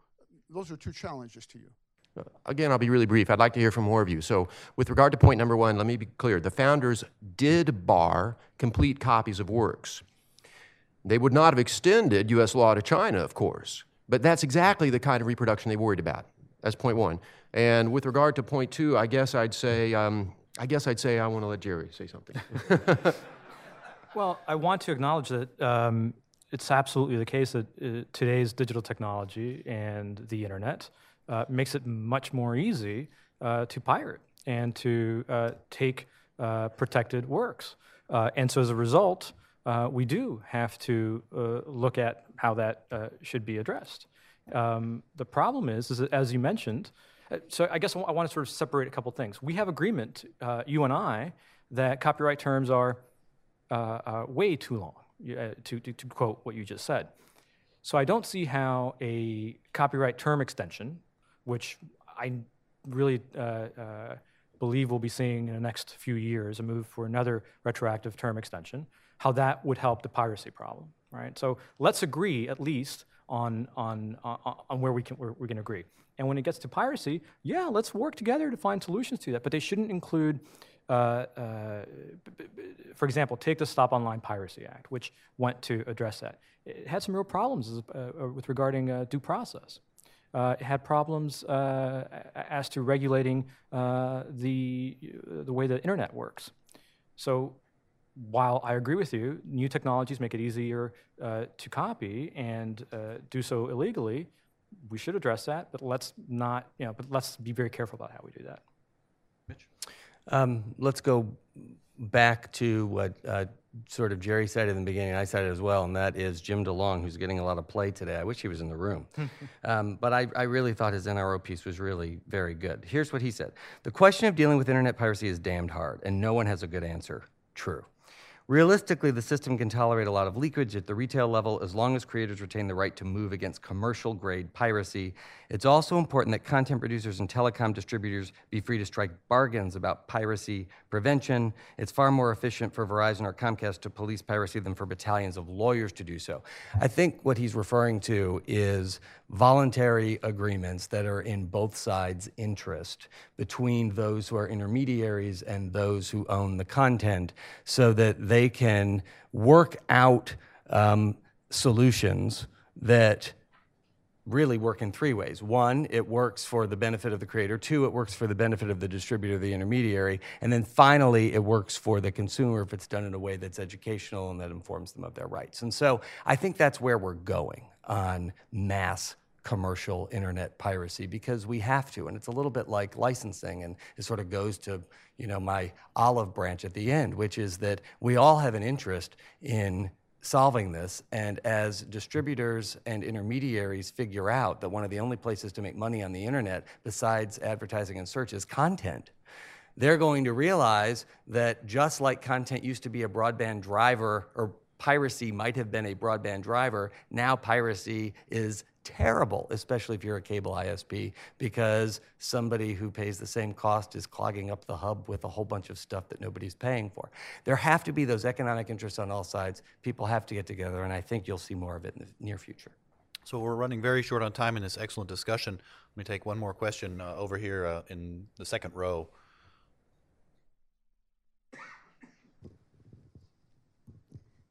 those are two challenges to you. Again, I'll be really brief. I'd like to hear from more of you. So, with regard to point number one, let me be clear. The founders did bar complete copies of works. They would not have extended U.S. law to China, of course, but that's exactly the kind of reproduction they worried about. That's point one. And with regard to point two, I guess I'd say, um, I guess I'd say I want to let Jerry say something. well, I want to acknowledge that um, it's absolutely the case that uh, today's digital technology and the internet uh, makes it much more easy uh, to pirate and to uh, take uh, protected works. Uh, and so as a result, we do have to look at how that should be addressed. Um, the problem is, is as you mentioned, so I guess I want to sort of separate a couple things. We have agreement, you and I, that copyright terms are way too long, to, to, to quote what you just said. So I don't see how a copyright term extension which I really uh, uh, believe we'll be seeing in the next few years, a move for another retroactive term extension, how that would help the piracy problem, right? So let's agree at least on, on, on, on where we can, where we can agree. And when it gets to piracy, yeah, let's work together to find solutions to that, but they shouldn't include uh, uh, for example, take the Stop Online Piracy Act, which went to address that. It had some real problems uh, with regarding uh, due process uh, had problems uh, as to regulating uh, the, the way the internet works. So while I agree with you, new technologies make it easier uh, to copy and uh, do so illegally, we should address that, but let's not, you know, but let's be very careful about how we do that. Mitch? Um, let's go back to what uh, sort of Jerry said in the beginning, I said it as well, and that is Jim DeLong, who's getting a lot of play today. I wish he was in the room. um, but I, I, really thought his NRO piece was really very good. Here's what he said The question of dealing with internet piracy is damned hard, and no one has a good answer. True. Realistically, the system can tolerate a lot of leakage at the retail level as long as creators retain the right to move against commercial grade piracy. It's also important that content producers and telecom distributors be free to strike bargains about piracy prevention. It's far more efficient for Verizon or Comcast to police piracy than for battalions of lawyers to do so. I think what he's referring to is voluntary agreements that are in both sides' interest between those who are intermediaries and those who own the content so that they can work out um, solutions that really work in three ways. One, it works for the benefit of the creator. Two, it works for the benefit of the distributor, the intermediary. And then finally, it works for the consumer if it's done in a way that's educational and that informs them of their rights. And so I think that's where we're going on mass commercial internet piracy because we have to and it's a little bit like licensing and it sort of goes to you know my olive branch at the end which is that we all have an interest in solving this and as distributors and intermediaries figure out that one of the only places to make money on the internet besides advertising and search is content they're going to realize that just like content used to be a broadband driver or piracy might have been a broadband driver. Now piracy is terrible, especially if you're a cable ISP, because somebody who pays the same cost is clogging up the hub with a whole bunch of stuff that nobody's paying for. There have to be those economic interests on all sides. People have to get together, and I think you'll see more of it in the near future. So we're running very short on time in this excellent discussion. Let me take one more question uh, over here uh, in the second row.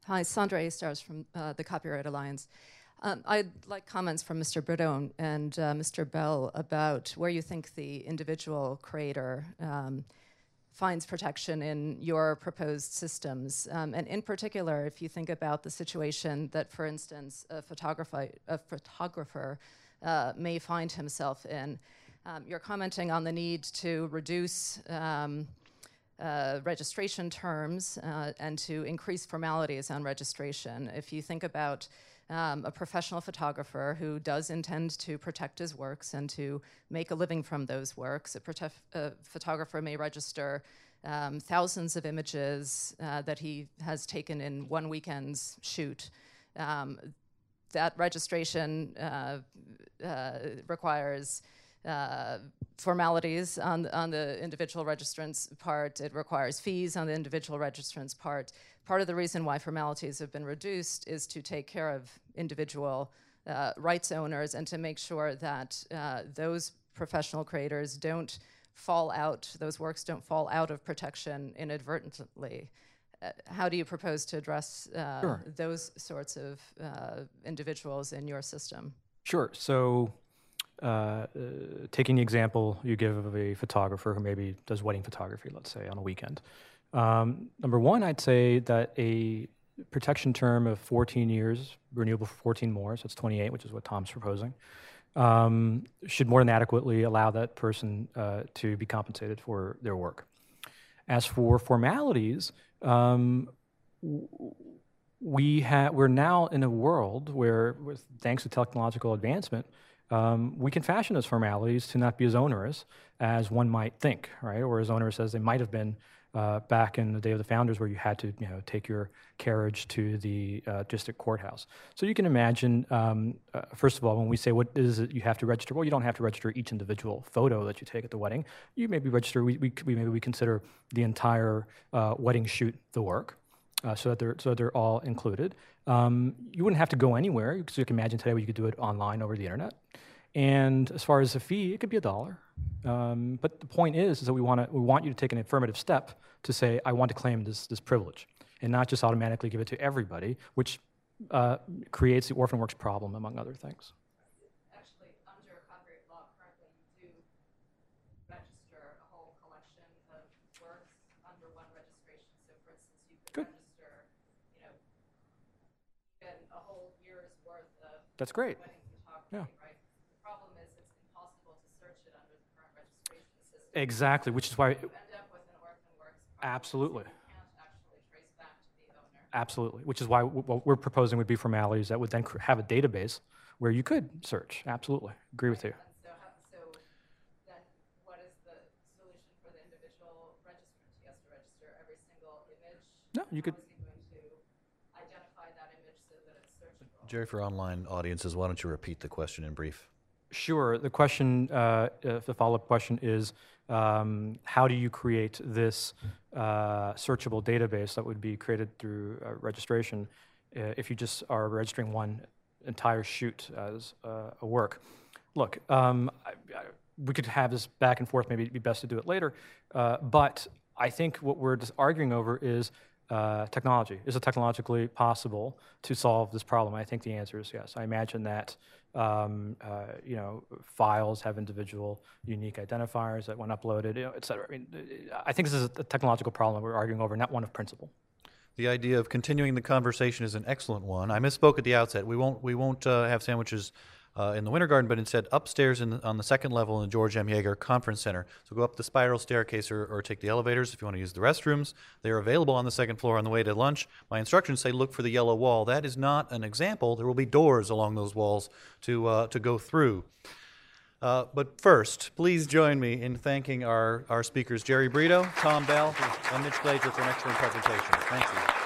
Hi, Sandra Aistars from uh, the Copyright Alliance. Um, I'd like comments from Mr. Brito and uh, Mr. Bell about where you think the individual creator um, finds protection in your proposed systems. Um, and in particular, if you think about the situation that, for instance, a photographer, a photographer uh, may find himself in. Um, you're commenting on the need to reduce um, uh, registration terms uh, and to increase formalities on registration. If you think about um, a professional photographer who does intend to protect his works and to make a living from those works, a, prote- a photographer may register um, thousands of images uh, that he has taken in one weekend's shoot. Um, that registration uh, uh, requires uh, formalities on, on the individual registrant's part. It requires fees on the individual registrant's part. Part of the reason why formalities have been reduced is to take care of individual uh, rights owners and to make sure that uh, those professional creators don't fall out, those works don't fall out of protection inadvertently. Uh, how do you propose to address uh, Sure. those sorts of uh, individuals in your system? Sure. So, uh, uh, taking the example you give of a photographer who maybe does wedding photography, let's say, on a weekend. Um, number one, I'd say that a protection term of 14 years, renewable for 14 more, so it's 28, which is what Tom's proposing, um, should more than adequately allow that person uh, to be compensated for their work. As for formalities, um, we ha- we're now in a world where, with, thanks to technological advancement, um, we can fashion those formalities to not be as onerous as one might think, right? Or as onerous as they might have been uh, back in the day of the founders, where you had to, you know, take your carriage to the uh, district courthouse. So you can imagine, um, uh, first of all, when we say what is it you have to register, well, you don't have to register each individual photo that you take at the wedding. You maybe register. We, we, maybe we consider the entire uh, wedding shoot the work uh, so that they're so that they're all included. Um, you wouldn't have to go anywhere because you can imagine today you could do it online over the internet. And as far as the fee, it could be a dollar. Um, but the point is, is that we want to we want you to take an affirmative step to say I want to claim this this privilege, and not just automatically give it to everybody, which uh, creates the orphan works problem among other things. Actually, under copyright law, currently you do register a whole collection of works under one registration. So, for instance, you could Good. register, you know, a whole year's worth of That's great. Yeah. right? The problem is it's impossible to search it under the current registration system. Exactly, which is why You end up with an orphan works problem. Absolutely. So you can't actually trace back to the owner. Absolutely, which is why what we're proposing would be formalities that would then have a database where you could search. Absolutely, agree with you. So, how, so then what is the solution for the individual registrant? He has to register every single image? No, you could- How is he going to identify that image so that it's searchable? Jerry, for online audiences, why don't you repeat the question in brief? Sure. The question, uh, uh, the follow-up question is, um, how do you create this uh, searchable database that would be created through uh, registration uh, if you just are registering one entire shoot as uh, a work? Look, um, I, I, we could have this back and forth. Maybe it'd be best to do it later. Uh, but I think what we're just arguing over is uh, technology. Is it technologically possible to solve this problem? I think the answer is yes. I imagine that um, uh, you know files have individual unique identifiers that when uploaded, you know, et cetera. I mean, uh, I think this is a technological problem we're arguing over, not one of principle. The idea of continuing the conversation is an excellent one. I misspoke at the outset. We won't we won't uh, have sandwiches uh, in the Winter Garden, but instead upstairs in the, on the second level in the George M. Yeager Conference Center. So go up the spiral staircase or, or take the elevators if you want to use the restrooms. They are available on the second floor on the way to lunch. My instructions say look for the yellow wall. That is not an example. There will be doors along those walls to uh, to go through. Uh, but first, please join me in thanking our, our speakers, Jerry Brito, Tom Bell, and Mitch Glazier for an excellent presentation. Thank you.